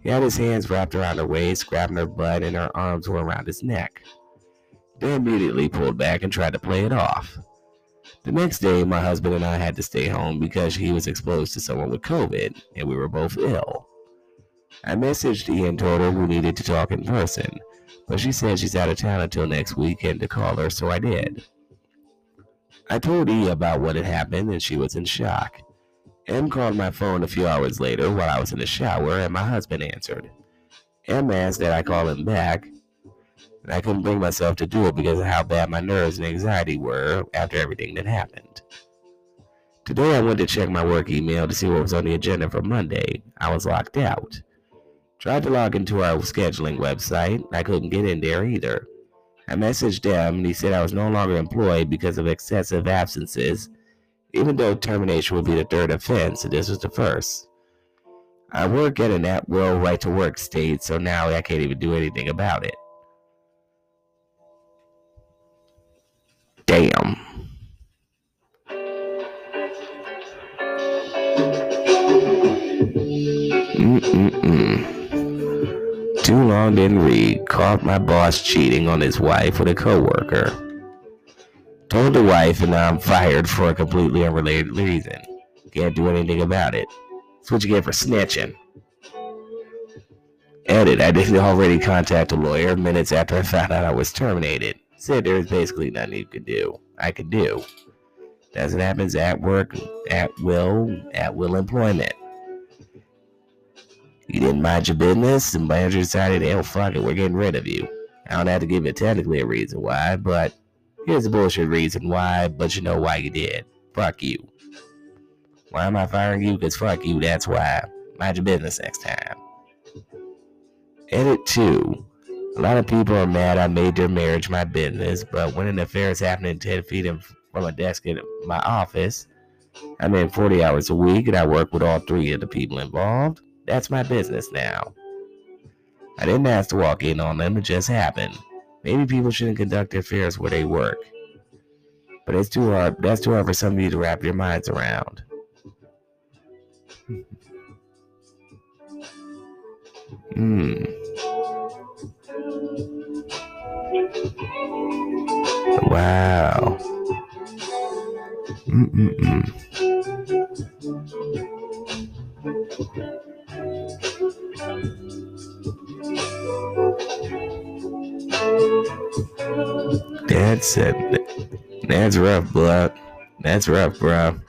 He had his hands wrapped around her waist, grabbing her butt, and her arms were around his neck. They immediately pulled back and tried to play it off. The next day, my husband and I had to stay home because he was exposed to someone with COVID and we were both ill. I messaged E and told her we needed to talk in person, but she said she's out of town until next weekend to call her, so I did. I told E about what had happened and she was in shock. M called my phone a few hours later while I was in the shower and my husband answered. M asked that I call him back, and I couldn't bring myself to do it because of how bad my nerves and anxiety were after everything that happened. Today I went to check my work email to see what was on the agenda for Monday. I was locked out. Tried to log into our scheduling website. I couldn't get in there either. I messaged him and he said I was no longer employed because of excessive absences even though termination would be the third offense, and this was the first. I work at an at will right to work state, so now I can't even do anything about it. Damn. Mm-mm-mm. Too long didn't read. Caught my boss cheating on his wife with a coworker. Told the wife, and now I'm fired for a completely unrelated reason. Can't do anything about it. That's what you get for snitching. Edit. I didn't already contact a lawyer minutes after I found out I was terminated. Said there was basically nothing you could do. I could do. That's what happens at work, at will, at will employment. You didn't mind your business, the manager decided, oh fuck it, we're getting rid of you. I don't have to give you technically a reason why, but Here's a bullshit reason why, but you know why you did. Fuck you. Why am I firing you? Because fuck you, that's why. Mind your business next time. Edit 2. A lot of people are mad I made their marriage my business, but when an affair is happening 10 feet from a desk in my office, I'm in 40 hours a week and I work with all three of the people involved. That's my business now. I didn't ask to walk in on them, it just happened. Maybe people shouldn't conduct affairs where they work. But it's too hard. That's too hard for some of you to wrap your minds around. Hmm. Wow. Mm-mm-mm. That's it. That's rough, blood. That's rough, bro.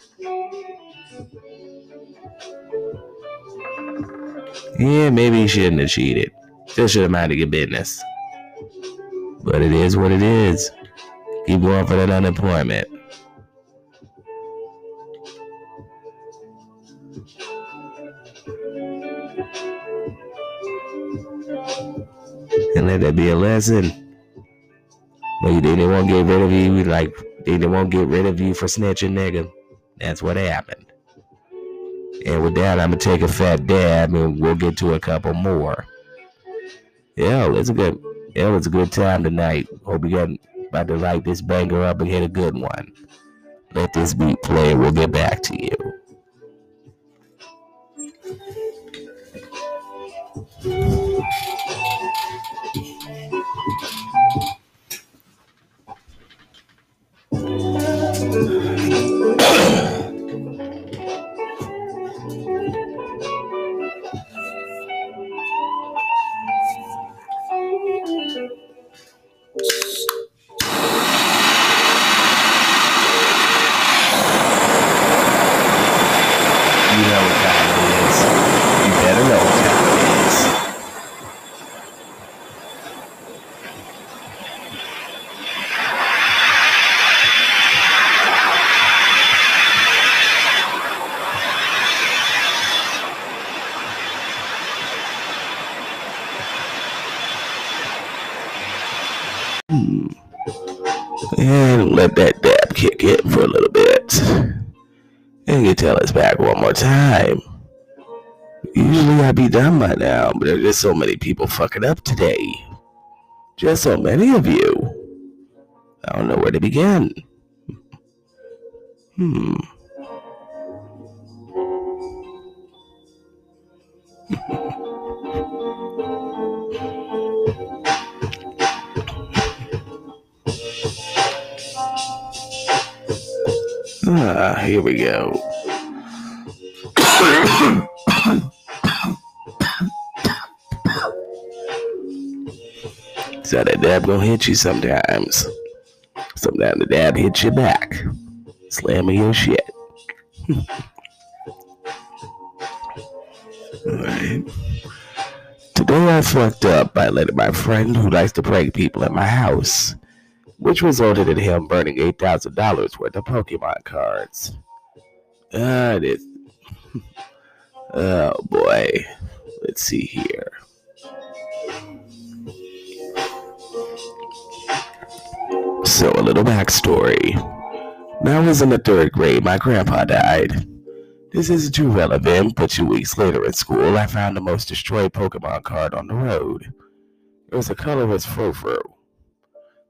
Yeah, maybe he shouldn't have cheated. Still should have minded your business. But it is what it is. Keep going for that unemployment. And let that be a lesson. But they want to get rid of you. Like they won't get rid of you for snitching, nigga. That's what happened. And with that, I'm gonna take a fat dab, and we'll get to a couple more yeah, it's a good, it was a good time tonight. Hope you got about to light this banger up and hit a good one. Let this beat play. We'll get back to you. Thank you. Time. Usually I'd be done by now, but there's just so many people fucking up today. Just so many of you. I don't know where to begin. Hmm. ah, here we go. So that dab gonna hit you sometimes. Sometimes the dab hits you back, slamming your shit. Alright. Today I fucked up by letting my friend who likes to prank people at my house, which resulted in him burning $8,000 worth of Pokemon cards. Ah, it is. oh boy. Let's see here. So, a little backstory. When I was in the third grade, my grandpa died. This isn't too relevant, but two weeks later at school, I found the most destroyed Pokemon card on the road. It was a colorless Furfrou.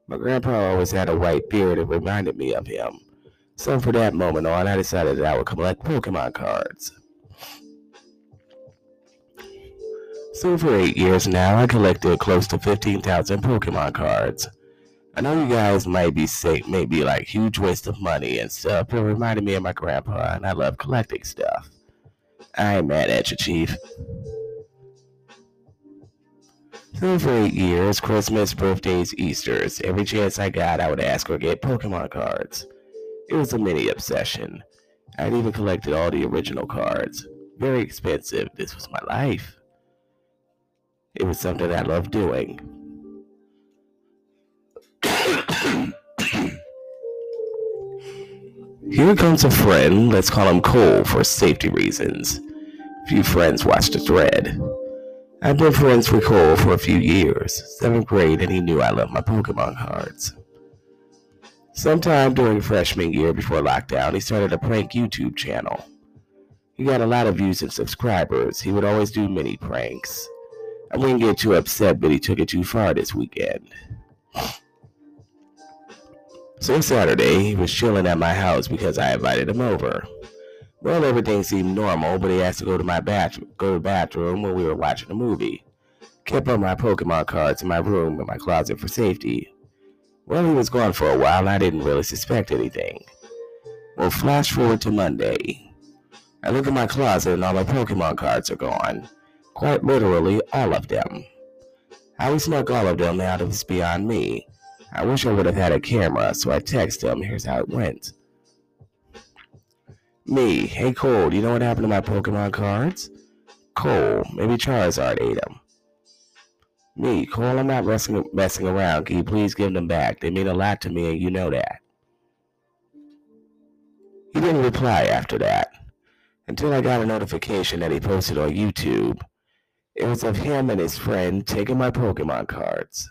My grandpa always had a white beard that reminded me of him. So from that moment on, I decided that I would collect Pokemon cards. So for eight years now, I collected close to 15,000 Pokemon cards. I know you guys might be say maybe like huge waste of money and stuff, but it reminded me of my grandpa, and I love collecting stuff. I ain't mad at you, Chief. So for eight years, Christmas, birthdays, Easter's, every chance I got, I would ask or get Pokemon cards. It was a mini obsession. I'd even collected all the original cards. Very expensive. This was my life. It was something I loved doing. Here comes a friend, let's call him Cole for safety reasons. Few friends watched the thread. I've been friends with Cole for a few years, seventh grade, and he knew I loved my Pokemon cards. Sometime during freshman year before lockdown, he started a prank YouTube channel. He got a lot of views and subscribers. He would always do mini pranks. I wouldn't get too upset, but he took it too far this weekend. So Saturday, he was chilling at my house because I invited him over. Well, everything seemed normal, but he asked to go to my bathroom, go to the bathroom when we were watching a movie. Kept all my Pokemon cards in my room in my closet for safety. Well, he was gone for a while, and I didn't really suspect anything. Well, flash forward to Monday. I look in my closet, and all my Pokemon cards are gone. Quite literally, all of them. How he snuck all of them out is beyond me. I wish I would have had a camera, so I text him. Here's how it went. Me, hey Cole, do you know what happened to my Pokemon cards? Cole, maybe Charizard ate them. Me, Cole, I'm not messing, messing around. Can you please give them back? They mean a lot to me, and you know that. He didn't reply after that until I got a notification that he posted on YouTube. It was of him and his friend taking my Pokemon cards.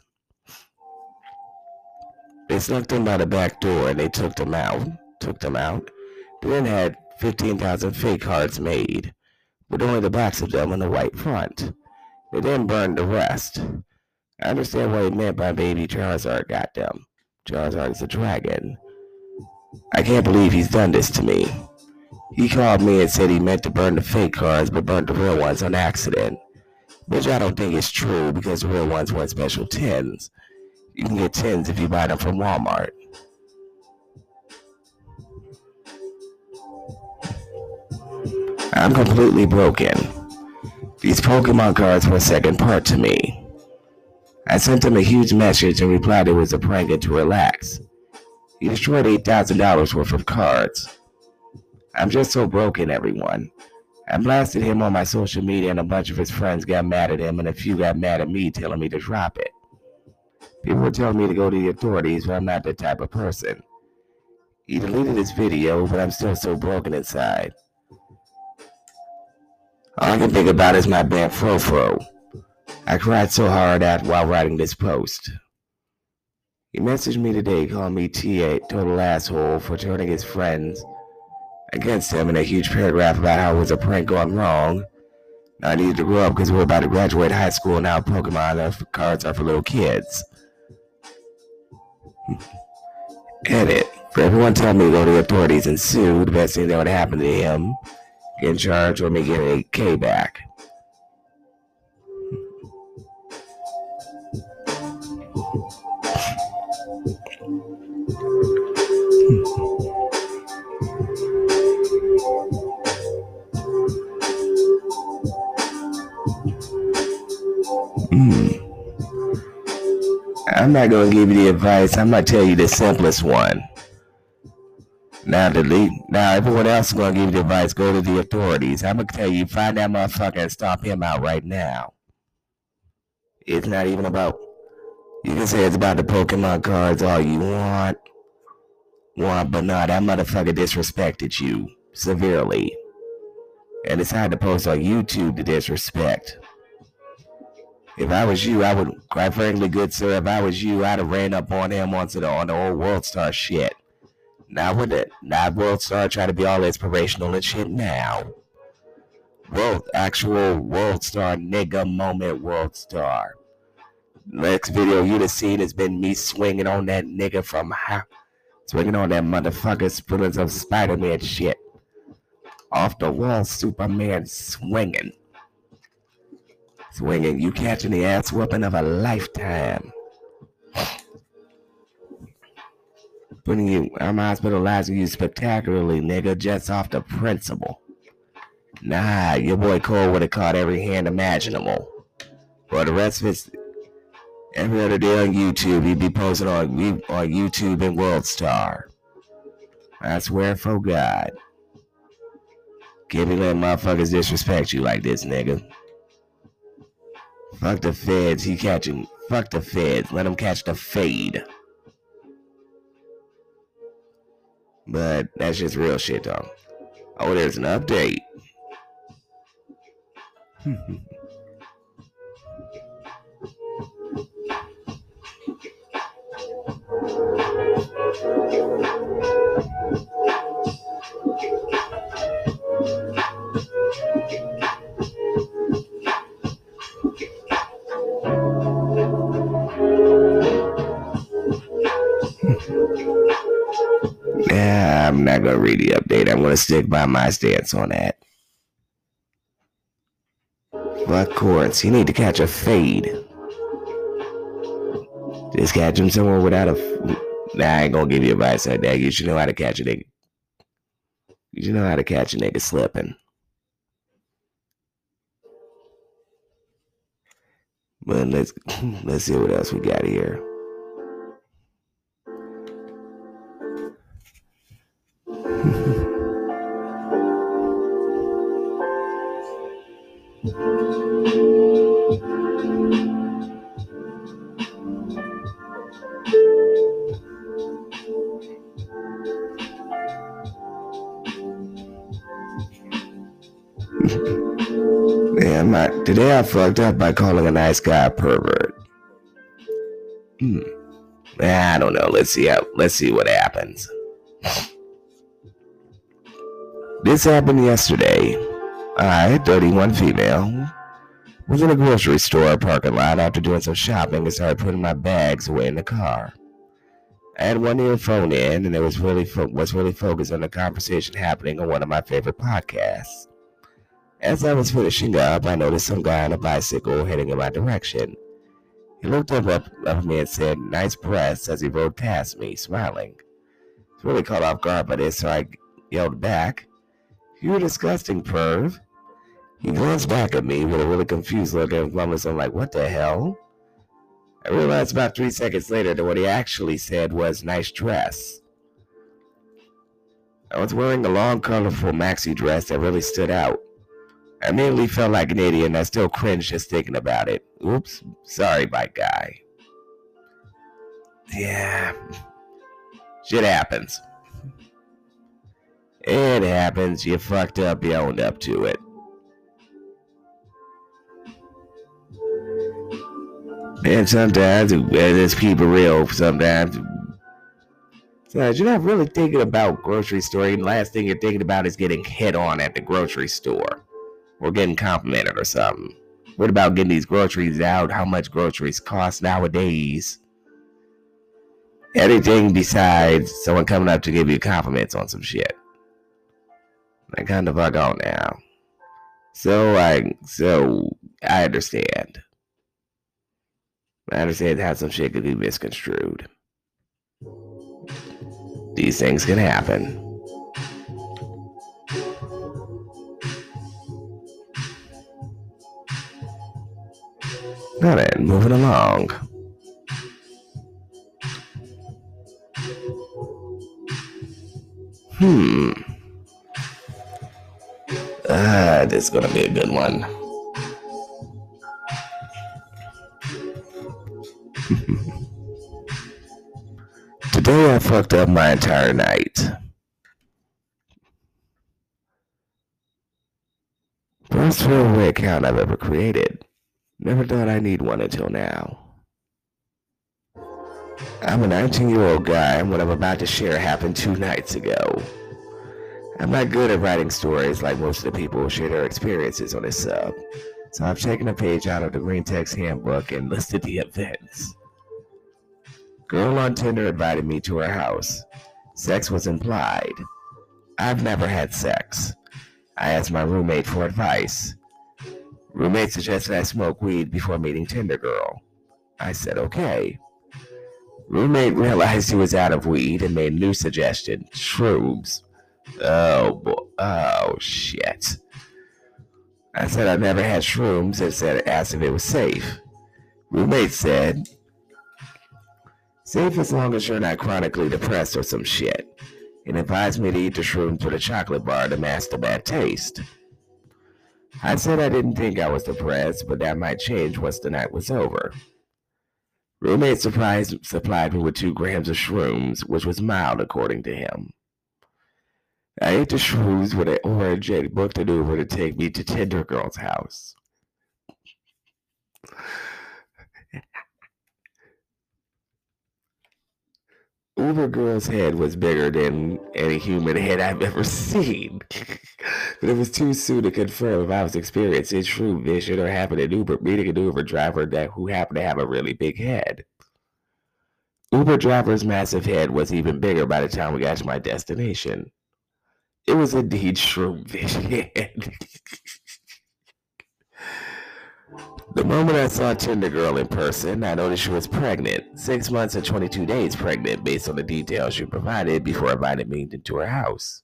They snuck them by the back door and they took them out. Took them out. They then had 15,000 fake cards made, with only the backs of them on the white front. They then burned the rest. I understand what he meant by baby Charizard got them. Charizard is a dragon. I can't believe he's done this to me. He called me and said he meant to burn the fake cards but burned the real ones on accident. Which I don't think is true because the real ones want special tins. You can get tins if you buy them from Walmart. I'm completely broken. These Pokemon cards were second part to me. I sent him a huge message and replied it was a prank and to relax. He destroyed $8,000 worth of cards. I'm just so broken, everyone. I blasted him on my social media and a bunch of his friends got mad at him and a few got mad at me telling me to drop it. People telling me to go to the authorities, but I'm not that type of person. He deleted his video, but I'm still so broken inside. All I can think about is my bad Furfrou. I cried so hard at while writing this post. He messaged me today calling me TA total asshole for turning his friends against him in a huge paragraph about how it was a prank gone wrong. I needed to grow up because we're about to graduate high school and now Pokemon cards are for little kids. Edit. For everyone telling me to go to the authorities and sue, the best thing that would happen to him, get in charge or me get a K back. Hmm. I'm not gonna give you the advice. I'm gonna tell you the simplest one. Now delete. Now everyone else is gonna give you the advice. Go to the authorities. I'm gonna tell you, find that motherfucker and stop him out right now. It's not even about. You can say it's about the Pokemon cards all you want, want, but no, that motherfucker disrespected you severely, and decided to post on YouTube to disrespect. If I was you, I would, quite frankly, good sir, if I was you, I'd have ran up on him onto the on the old World Star shit. Not with it. Not World Star trying to be all inspirational and shit now. World, actual World Star nigga moment World Star. Next video you'd have seen has been me swinging on that nigga from how, swinging on that motherfucker splinters of Spider-Man shit. Off the wall, Superman swinging swinging. You catching the ass whooping of a lifetime. Putting you, I'm hospitalizing you spectacularly, nigga, just off the principle. Nah, your boy Cole would have caught every hand imaginable. For the rest of his, every other day on YouTube, he'd be posting on, on YouTube and World Star. I swear for God. Can't be letting motherfuckers disrespect you like this, nigga. Fuck the feds. He catching. Fuck the feds. Let him catch the fade. But that's just real shit, though. Oh, there's an update. gonna stick by my stance on that. Fuck courts. You need to catch a fade. Just catch him somewhere without a. Nah, I ain't gonna give you advice on that. You should know how to catch a nigga. You should know how to catch a nigga slipping. But let's let's see what else we got here. today I fucked up by calling a nice guy a pervert. Hmm. I don't know. Let's see how. Let's see what happens. This happened yesterday. I, 31 female, was in a grocery store parking lot after doing some shopping and started putting my bags away in the car. I had one earphone in, and it was really fo- was really focused on the conversation happening on one of my favorite podcasts. As I was finishing up, I noticed some guy on a bicycle heading in my direction. He looked up, at me and said, "Nice breasts," as he rode past me, smiling. I was really caught off guard by this, so I yelled back, "You disgusting perv!" He glanced back at me with a really confused look and mumbled something like, What the hell? I realized about three seconds later that what he actually said was nice dress. I was wearing a long, colorful maxi dress that really stood out. I immediately felt like an idiot and I still cringe just thinking about it. Oops, sorry, my guy. Yeah, shit happens. It happens. You fucked up, you owned up to it. And sometimes, there's people real, sometimes. So you're not really thinking about grocery store. And last thing you're thinking about is getting hit on at the grocery store or getting complimented or something. What about getting these groceries out? How much groceries cost nowadays? Anything besides someone coming up to give you compliments on some shit. I kind of fuck on now. So I so I understand. I understand how some shit could be misconstrued. These things can happen. Now then, moving along. Hmm. Ah, this is gonna be a good one. Today I fucked up my entire night. First throwaway account I've ever created. Never thought I'd need one until now. I'm a 19 year old guy, and what I'm about to share happened two nights ago. I'm not good at writing stories like most of the people who share their experiences on this sub, so I've taken a page out of the Green Text handbook and listed the events. Girl on Tinder invited me to her house. Sex was implied. I've never had sex. I asked my roommate for advice. Roommate suggested I smoke weed before meeting Tinder Girl. I said okay. Roommate realized he was out of weed and made new suggestion shrooms. Oh, boy. oh shit. I said I never had shrooms and said asked if it was safe. Roommate said, safe as long as you're not chronically depressed or some shit, and advised me to eat the shrooms with a chocolate bar to mask the bad taste. I said I didn't think I was depressed, but that might change once the night was over. Roommate surprised, supplied me with two grams of shrooms, which was mild according to him. I ate the shrooms with an orange and booked an Uber to take me to Tinder Girl's house. Uber Girl's head was bigger than any human head I've ever seen. but it was too soon to confirm if I was experiencing true vision or happened an Uber meeting an Uber driver that who happened to have a really big head. Uber driver's massive head was even bigger by the time we got to my destination. It was indeed shroom vision. The moment I saw Tinder Girl in person, I noticed she was pregnant, six months and 22 days pregnant, based on the details she provided before inviting me into her house.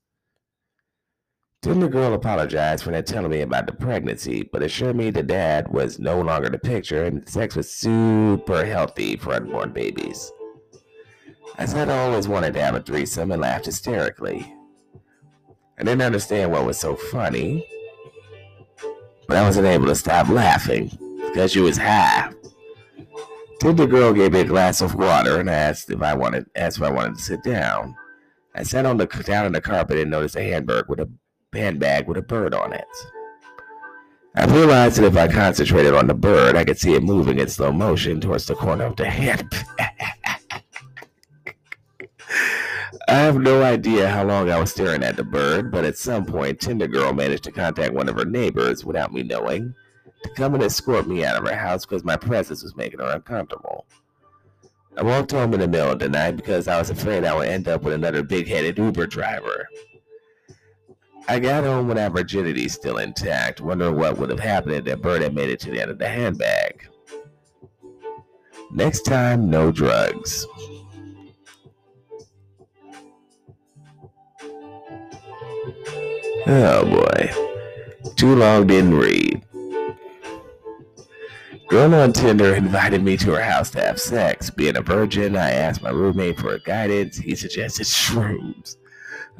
Tinder Girl apologized for not telling me about the pregnancy, but assured me the dad was no longer the picture and sex was super healthy for unborn babies. I said I always wanted to have a threesome and laughed hysterically. I didn't understand what was so funny, but I wasn't able to stop laughing because she was high. Tinder girl gave me a glass of water and asked if I wanted asked if I wanted to sit down. I sat on the down on the carpet and noticed a handbag with a handbag with a bird on it. I realized that if I concentrated on the bird, I could see it moving in slow motion towards the corner of the handbag. I have no idea how long I was staring at the bird, but at some point, Tinder Girl managed to contact one of her neighbors without me knowing to come and escort me out of her house because my presence was making her uncomfortable. I walked home in the middle of the night because I was afraid I would end up with another big headed Uber driver. I got home with our virginity still intact, wondering what would have happened if that bird had made it to the end of the handbag. Next time, no drugs. Oh boy. Too long didn't read. Girl on Tinder invited me to her house to have sex. Being a virgin, I asked my roommate for guidance. He suggested shrooms.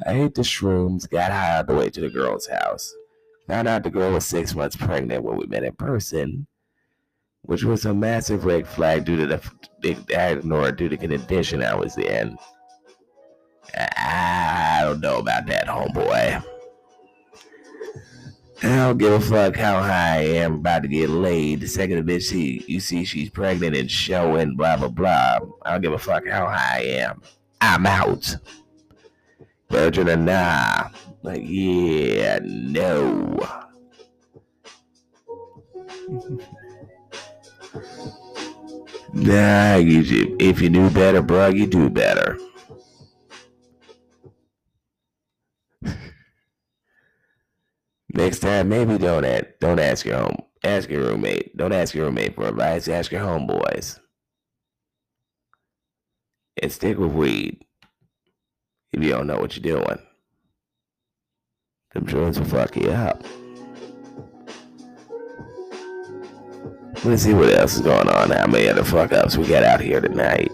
I ate the shrooms, got high on the way to the girl's house. Found out the girl was six months pregnant when we met in person, which was a massive red flag due to the ignored due to the condition I was in. I don't know about that, homeboy. I don't give a fuck how high I am about to get laid. The second the bitch see you see she's pregnant and showing blah blah blah. I don't give a fuck how high I am. I'm out. Virgin or nah. Like yeah, no. nah, you, if you knew better, bro, you do better. Next time, maybe don't ask, don't ask your home, ask your roommate. Don't ask your roommate for advice. Ask your homeboys, and stick with weed if you don't know what you're doing. Them joints will fuck you up. Let's see what else is going on. How many other fuck ups we got out here tonight?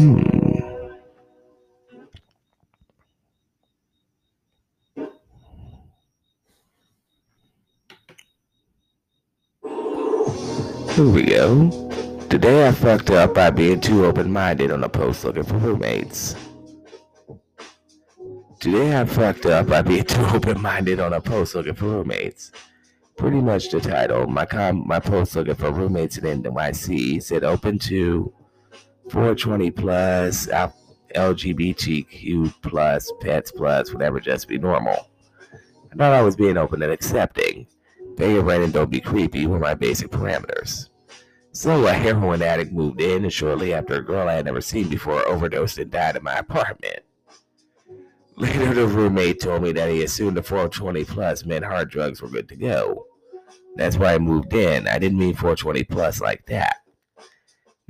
Hmm. Here we go. Today I fucked up by being too open minded on a post looking for roommates. Today I fucked up by being too open minded on a post looking for roommates. Pretty much the title. My com- my post looking for roommates in NYC said open to 420 plus, LGBTQ plus, pets plus, whatever, just be normal. I thought I was being open and accepting. Pay your rent and don't be creepy were my basic parameters. So a heroin addict moved in, and shortly after, a girl I had never seen before overdosed and died in my apartment. Later, the roommate told me that he assumed the 420 plus meant hard drugs were good to go. That's why I moved in. I didn't mean 420 plus like that.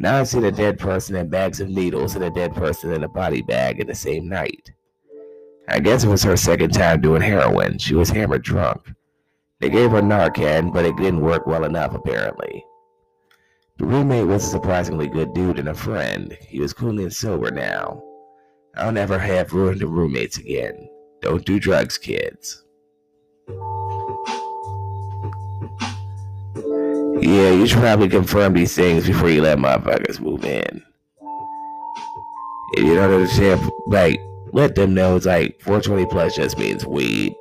Now I've seen a dead person and bags of needles and a dead person in a body bag in the same night. I guess it was her second time doing heroin. She was hammered drunk. They gave her Narcan, but it didn't work well enough, apparently. The roommate was a surprisingly good dude and a friend. He was cool and sober now. I'll never have ruined the roommates again. Don't do drugs, kids. Yeah, you should probably confirm these things before you let motherfuckers move in. If you don't understand, like, let them know it's like 420 plus just means weed.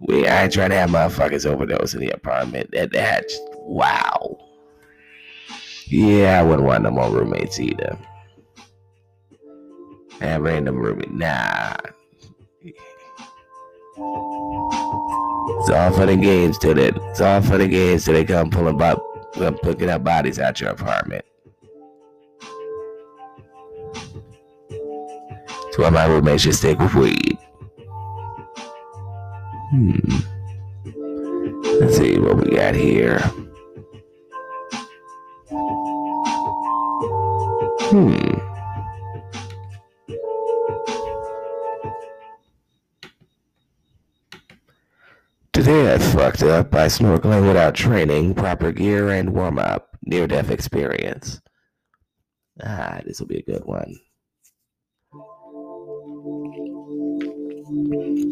We I ain't trying to have motherfuckers overdose in the apartment. That that's wow. Yeah, I wouldn't want no more roommates either. Have random roommate. Nah. It's all for the games it. It's all for the games till they come pulling up, come picking up bodies out your apartment. That's why my roommates should stick with weed. Hmm. Let's see what we got here. Hmm. I fucked up by snorkeling without training, proper gear, and warm up. Near death experience. Ah, this will be a good one.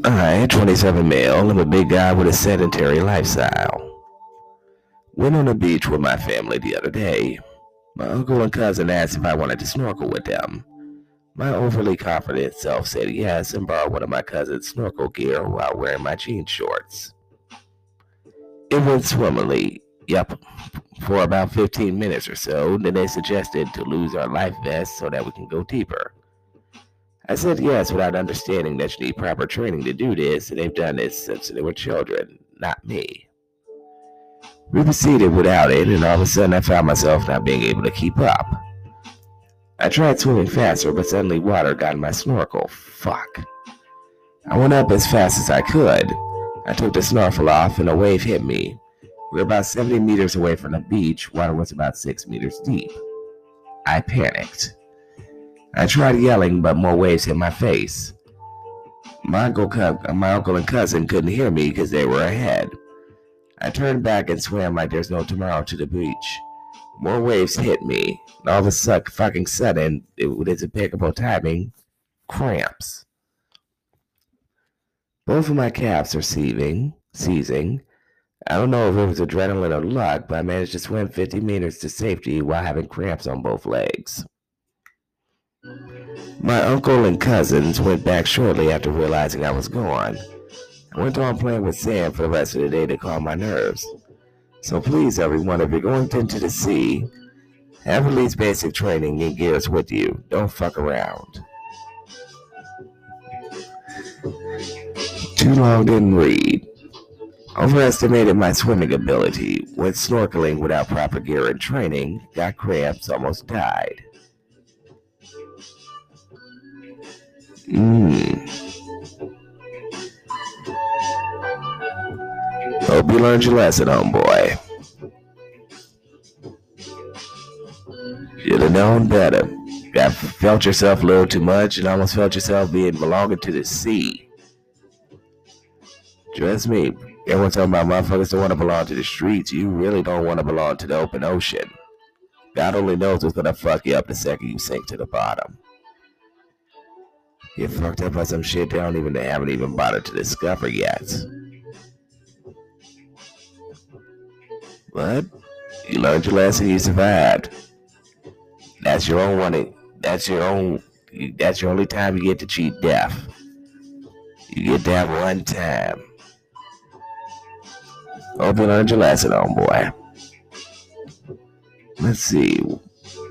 I, 27 male, I'm a big guy with a sedentary lifestyle. Went on the beach with my family the other day. My uncle and cousin asked if I wanted to snorkel with them. My overly confident self said yes and borrowed one of my cousin's snorkel gear while wearing my jean shorts. It went swimmingly, yep, for about 15 minutes or so. Then they suggested to lose our life vests so that we can go deeper. I said yes without understanding that you need proper training to do this, and they've done this since they were children, not me. We proceeded without it, and all of a sudden I found myself not being able to keep up. I tried swimming faster, but suddenly water got in my snorkel. Fuck. I went up as fast as I could, I took the snorkel off and a wave hit me. We were about 70 meters away from the beach. Water was about 6 meters deep. I panicked. I tried yelling, but more waves hit my face. My uncle, my uncle and cousin couldn't hear me because they were ahead. I turned back and swam like there's no tomorrow to the beach. More waves hit me. And all of a sudden, fucking sudden, it, its impeccable timing, cramps. Both of my calves are seizing, seizing. I don't know if it was adrenaline or luck, but I managed to swim 50 meters to safety while having cramps on both legs. My uncle and cousins went back shortly after realizing I was gone. I went on playing with sand for the rest of the day to calm my nerves. So please, everyone, if you're going into the sea, have at least basic training and gears with you. Don't fuck around. Too long didn't read. Overestimated my swimming ability. Went snorkeling without proper gear and training. Got cramps, almost died. Mmm. Hope you learned your lesson, homeboy. Should have known better. Got felt yourself a little too much and almost felt yourself being belonging to the sea. Trust me, everyone talking about motherfuckers don't want to belong to the streets. You really don't want to belong to the open ocean. God only knows what's gonna fuck you up the second you sink to the bottom. Get fucked up by some shit they don't even they haven't even bothered to discover yet. But you learned your lesson, you survived. That's your own one. That's your own. That's your only time you get to cheat death. You get that one time. Hope you learned your lesson, homeboy. Let's see.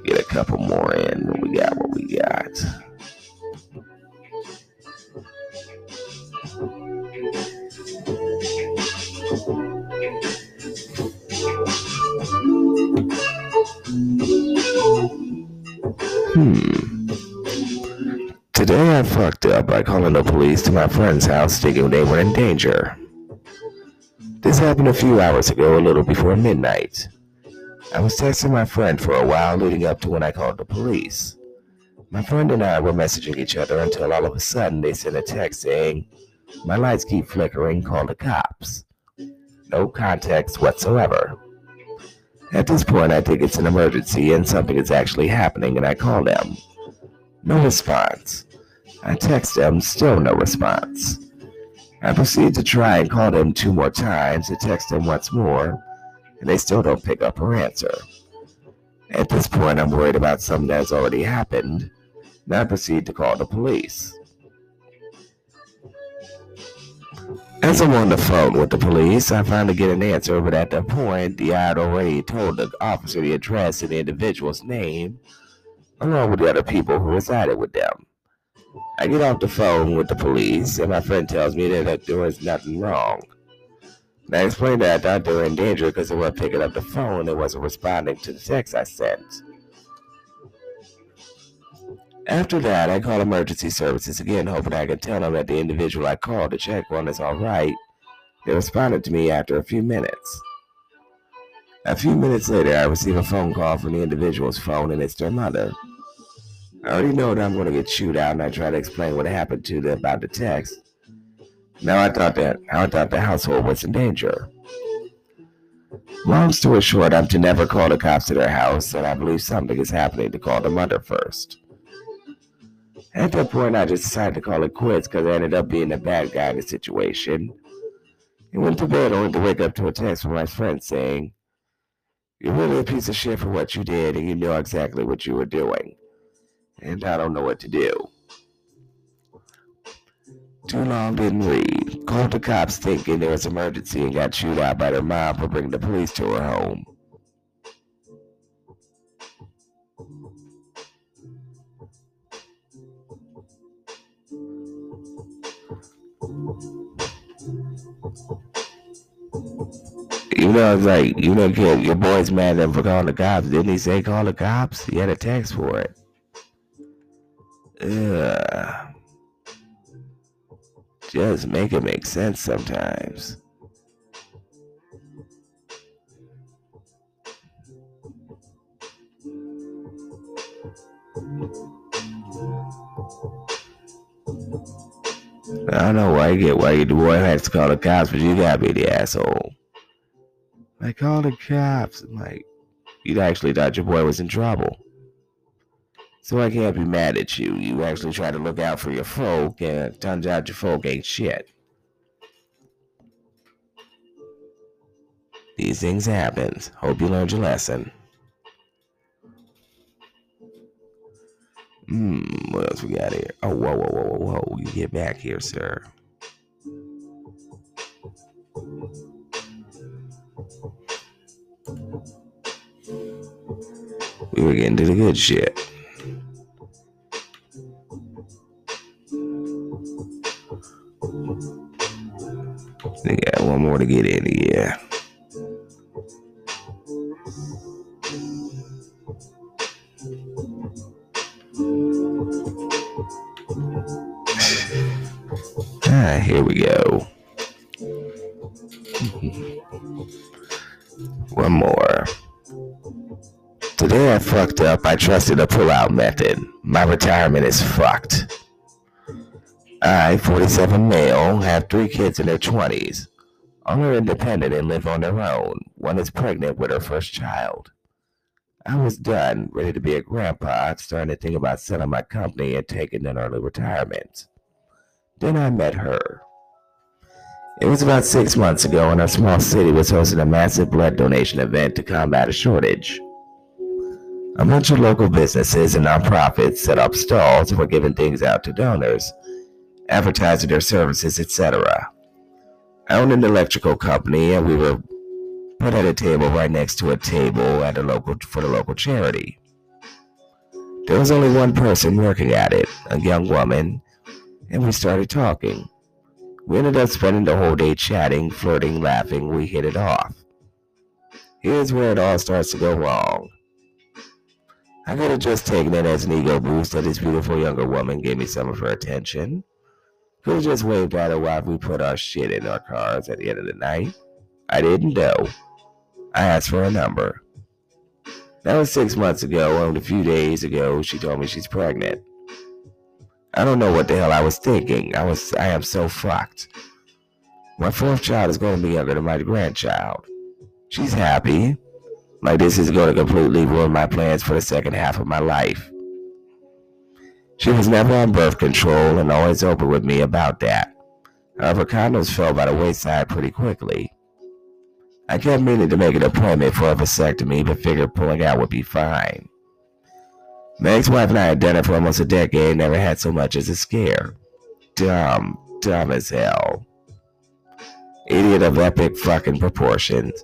Get a couple more in. What we got? What we got? Hmm. Today I fucked up by calling the police to my friend's house thinking they were in danger. This happened a few hours ago, a little before midnight. I was texting my friend for a while leading up to when I called the police. My friend and I were messaging each other until all of a sudden they sent a text saying, My lights keep flickering, call the cops. No context whatsoever. At this point, I think it's an emergency and something is actually happening, and I call them. No response. I text them, still no response. I proceed to try and call them two more times and text them once more, and they still don't pick up or answer. At this point, I'm worried about something that's already happened, and I proceed to call the police. As I'm on the phone with the police, I finally get an answer, but at that point, I had already told the officer the address and the individual's name, along with the other people who resided with them. I get off the phone with the police, and my friend tells me that there was nothing wrong. And I explained that I thought they were in danger because they weren't picking up the phone and wasn't responding to the text I sent. After that, I called emergency services again, hoping I could tell them that the individual I called to check on is all right. They responded to me after a few minutes. A few minutes later, I receive a phone call from the individual's phone, and it's their mother. I already know that I'm going to get chewed out, and I try to explain what happened to them about the text. Now I thought that I thought the household was in danger. Long story short, I'm to never call the cops to their house, and I believe something is happening to call the mother first. At that point, I just decided to call it quits because I ended up being the bad guy in the situation. He went to bed only to wake up to a text from my friend saying, You're really a piece of shit for what you did, and you know exactly what you were doing. And I don't know what to do. Too long didn't read. Called the cops thinking there was emergency and got chewed out by their mom for bringing the police to her home. You know, it's like, you know, your, your boy's mad at for calling the cops. Didn't he say call the cops? He had a text for it. Ugh. Just make it make sense sometimes. I don't know why you get why the boy has to call the cops, but you gotta be the asshole. Like call the cops. I'm like, you actually thought your boy was in trouble. So I can't be mad at you. You actually try to look out for your folk, and turns out your folk ain't shit. These things happen. Hope you learned your lesson. Hmm, what else we got here? Oh, whoa, whoa, whoa, whoa, whoa. You get back here, sir. We were getting to the good shit. They got one more to get in here. Ah, here we go. One more. Today I fucked up. I trusted a pull-out method. My retirement is fucked. I, 47 male, have three kids in their 20s. All are independent and live on their own. One is pregnant with her first child. I was done, ready to be a grandpa, starting to think about selling my company and taking an early retirement. Then I met her. It was about six months ago, and our small city was hosting a massive blood donation event to combat a shortage. A bunch of local businesses and nonprofits set up stalls and were giving things out to donors advertising their services, etc. I own an electrical company, and we were put at a table right next to a table at a local for the local charity. There was only one person working at it, a young woman, and we started talking. We ended up spending the whole day chatting, flirting, laughing. We hit it off. Here's where it all starts to go wrong. I could have just taken it as an ego boost that this beautiful younger woman gave me some of her attention. Could have just at her while we put our shit in our cars at the end of the night. I didn't know. I asked for a number. That was six months ago, and a few days ago, she told me she's pregnant. I don't know what the hell I was thinking. I was, I am so fucked. My fourth child is going to be younger than my grandchild. She's happy. Like this is going to completely ruin my plans for the second half of my life. She was never on birth control and always open with me about that. However, condoms fell by the wayside pretty quickly. I kept meaning to make an appointment for a vasectomy, but figured pulling out would be fine. My ex-wife and I had done it for almost a decade, and never had so much as a scare. Dumb, dumb as hell. Idiot of epic fucking proportions.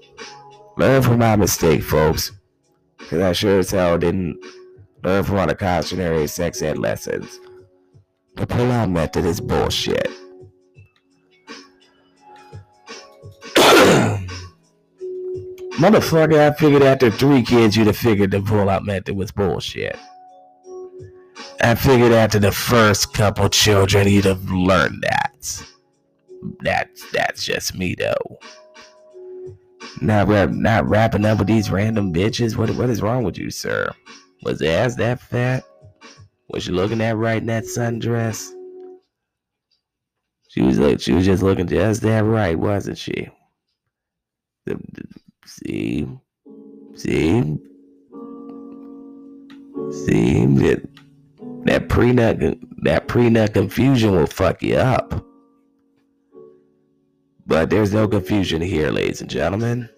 Learn from my mistake, folks. Cause I sure as hell didn't learn from all the cautionary sex ed lessons. The pull-out method is bullshit. Motherfucker, I figured after three kids you'd have figured the pull-out method was bullshit. I figured after the first couple children you'd have learned that. That's that's just me though. Not rap, not wrapping up with these random bitches. What what is wrong with you, sir? Was the ass that fat? Was she looking that right in that sundress? She was like she was just looking just that right, wasn't she? See, see, see that that pre-nut that pre-nut confusion will fuck you up. But there's no confusion here, ladies and gentlemen.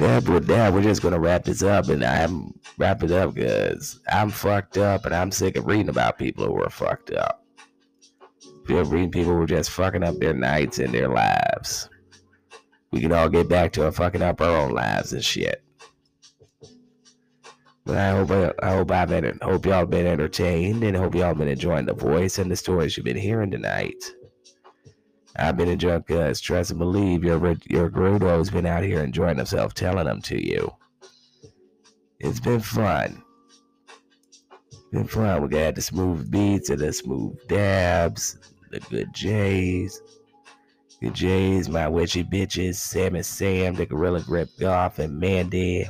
Dad, with that, we're just gonna wrap this up, and I'm wrap it up because I'm fucked up, and I'm sick of reading about people who are fucked up. Feel reading people who are just fucking up their nights and their lives. We can all get back to fucking up our own lives and shit. But I hope I hope I've been hope y'all been entertained and hope y'all been enjoying the voice and the stories you've been hearing tonight. I've been enjoying because trust and believe your your Gerudo's been out here enjoying himself telling them to you. It's been fun. Been fun. We got the smooth beats and the smooth dabs, the good J's. Good J's, my witchy bitches, Sam and Sam, the Gorilla Grip Golf, and Mandy.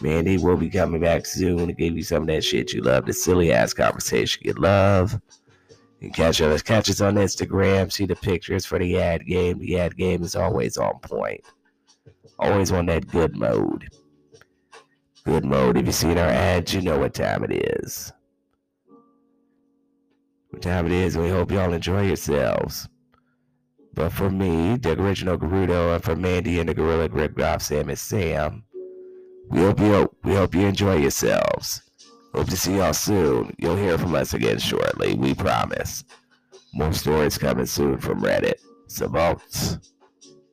Mandy will be coming back soon to give you some of that shit you love, the silly ass conversation you love. You catch us, catch us on Instagram, see the pictures for the ad game. The ad game is always on point. Always on that good mode. Good mode. If you've seen our ads, you know what time it is. What time it is, we hope y'all enjoy yourselves. But for me, the original Gerudo, and for Mandy and the Gorilla Grip Golf Sam and Sam, we hope you we hope you enjoy yourselves. Hope to see y'all soon. You'll hear from us again shortly, we promise. More stories coming soon from Reddit. Savants.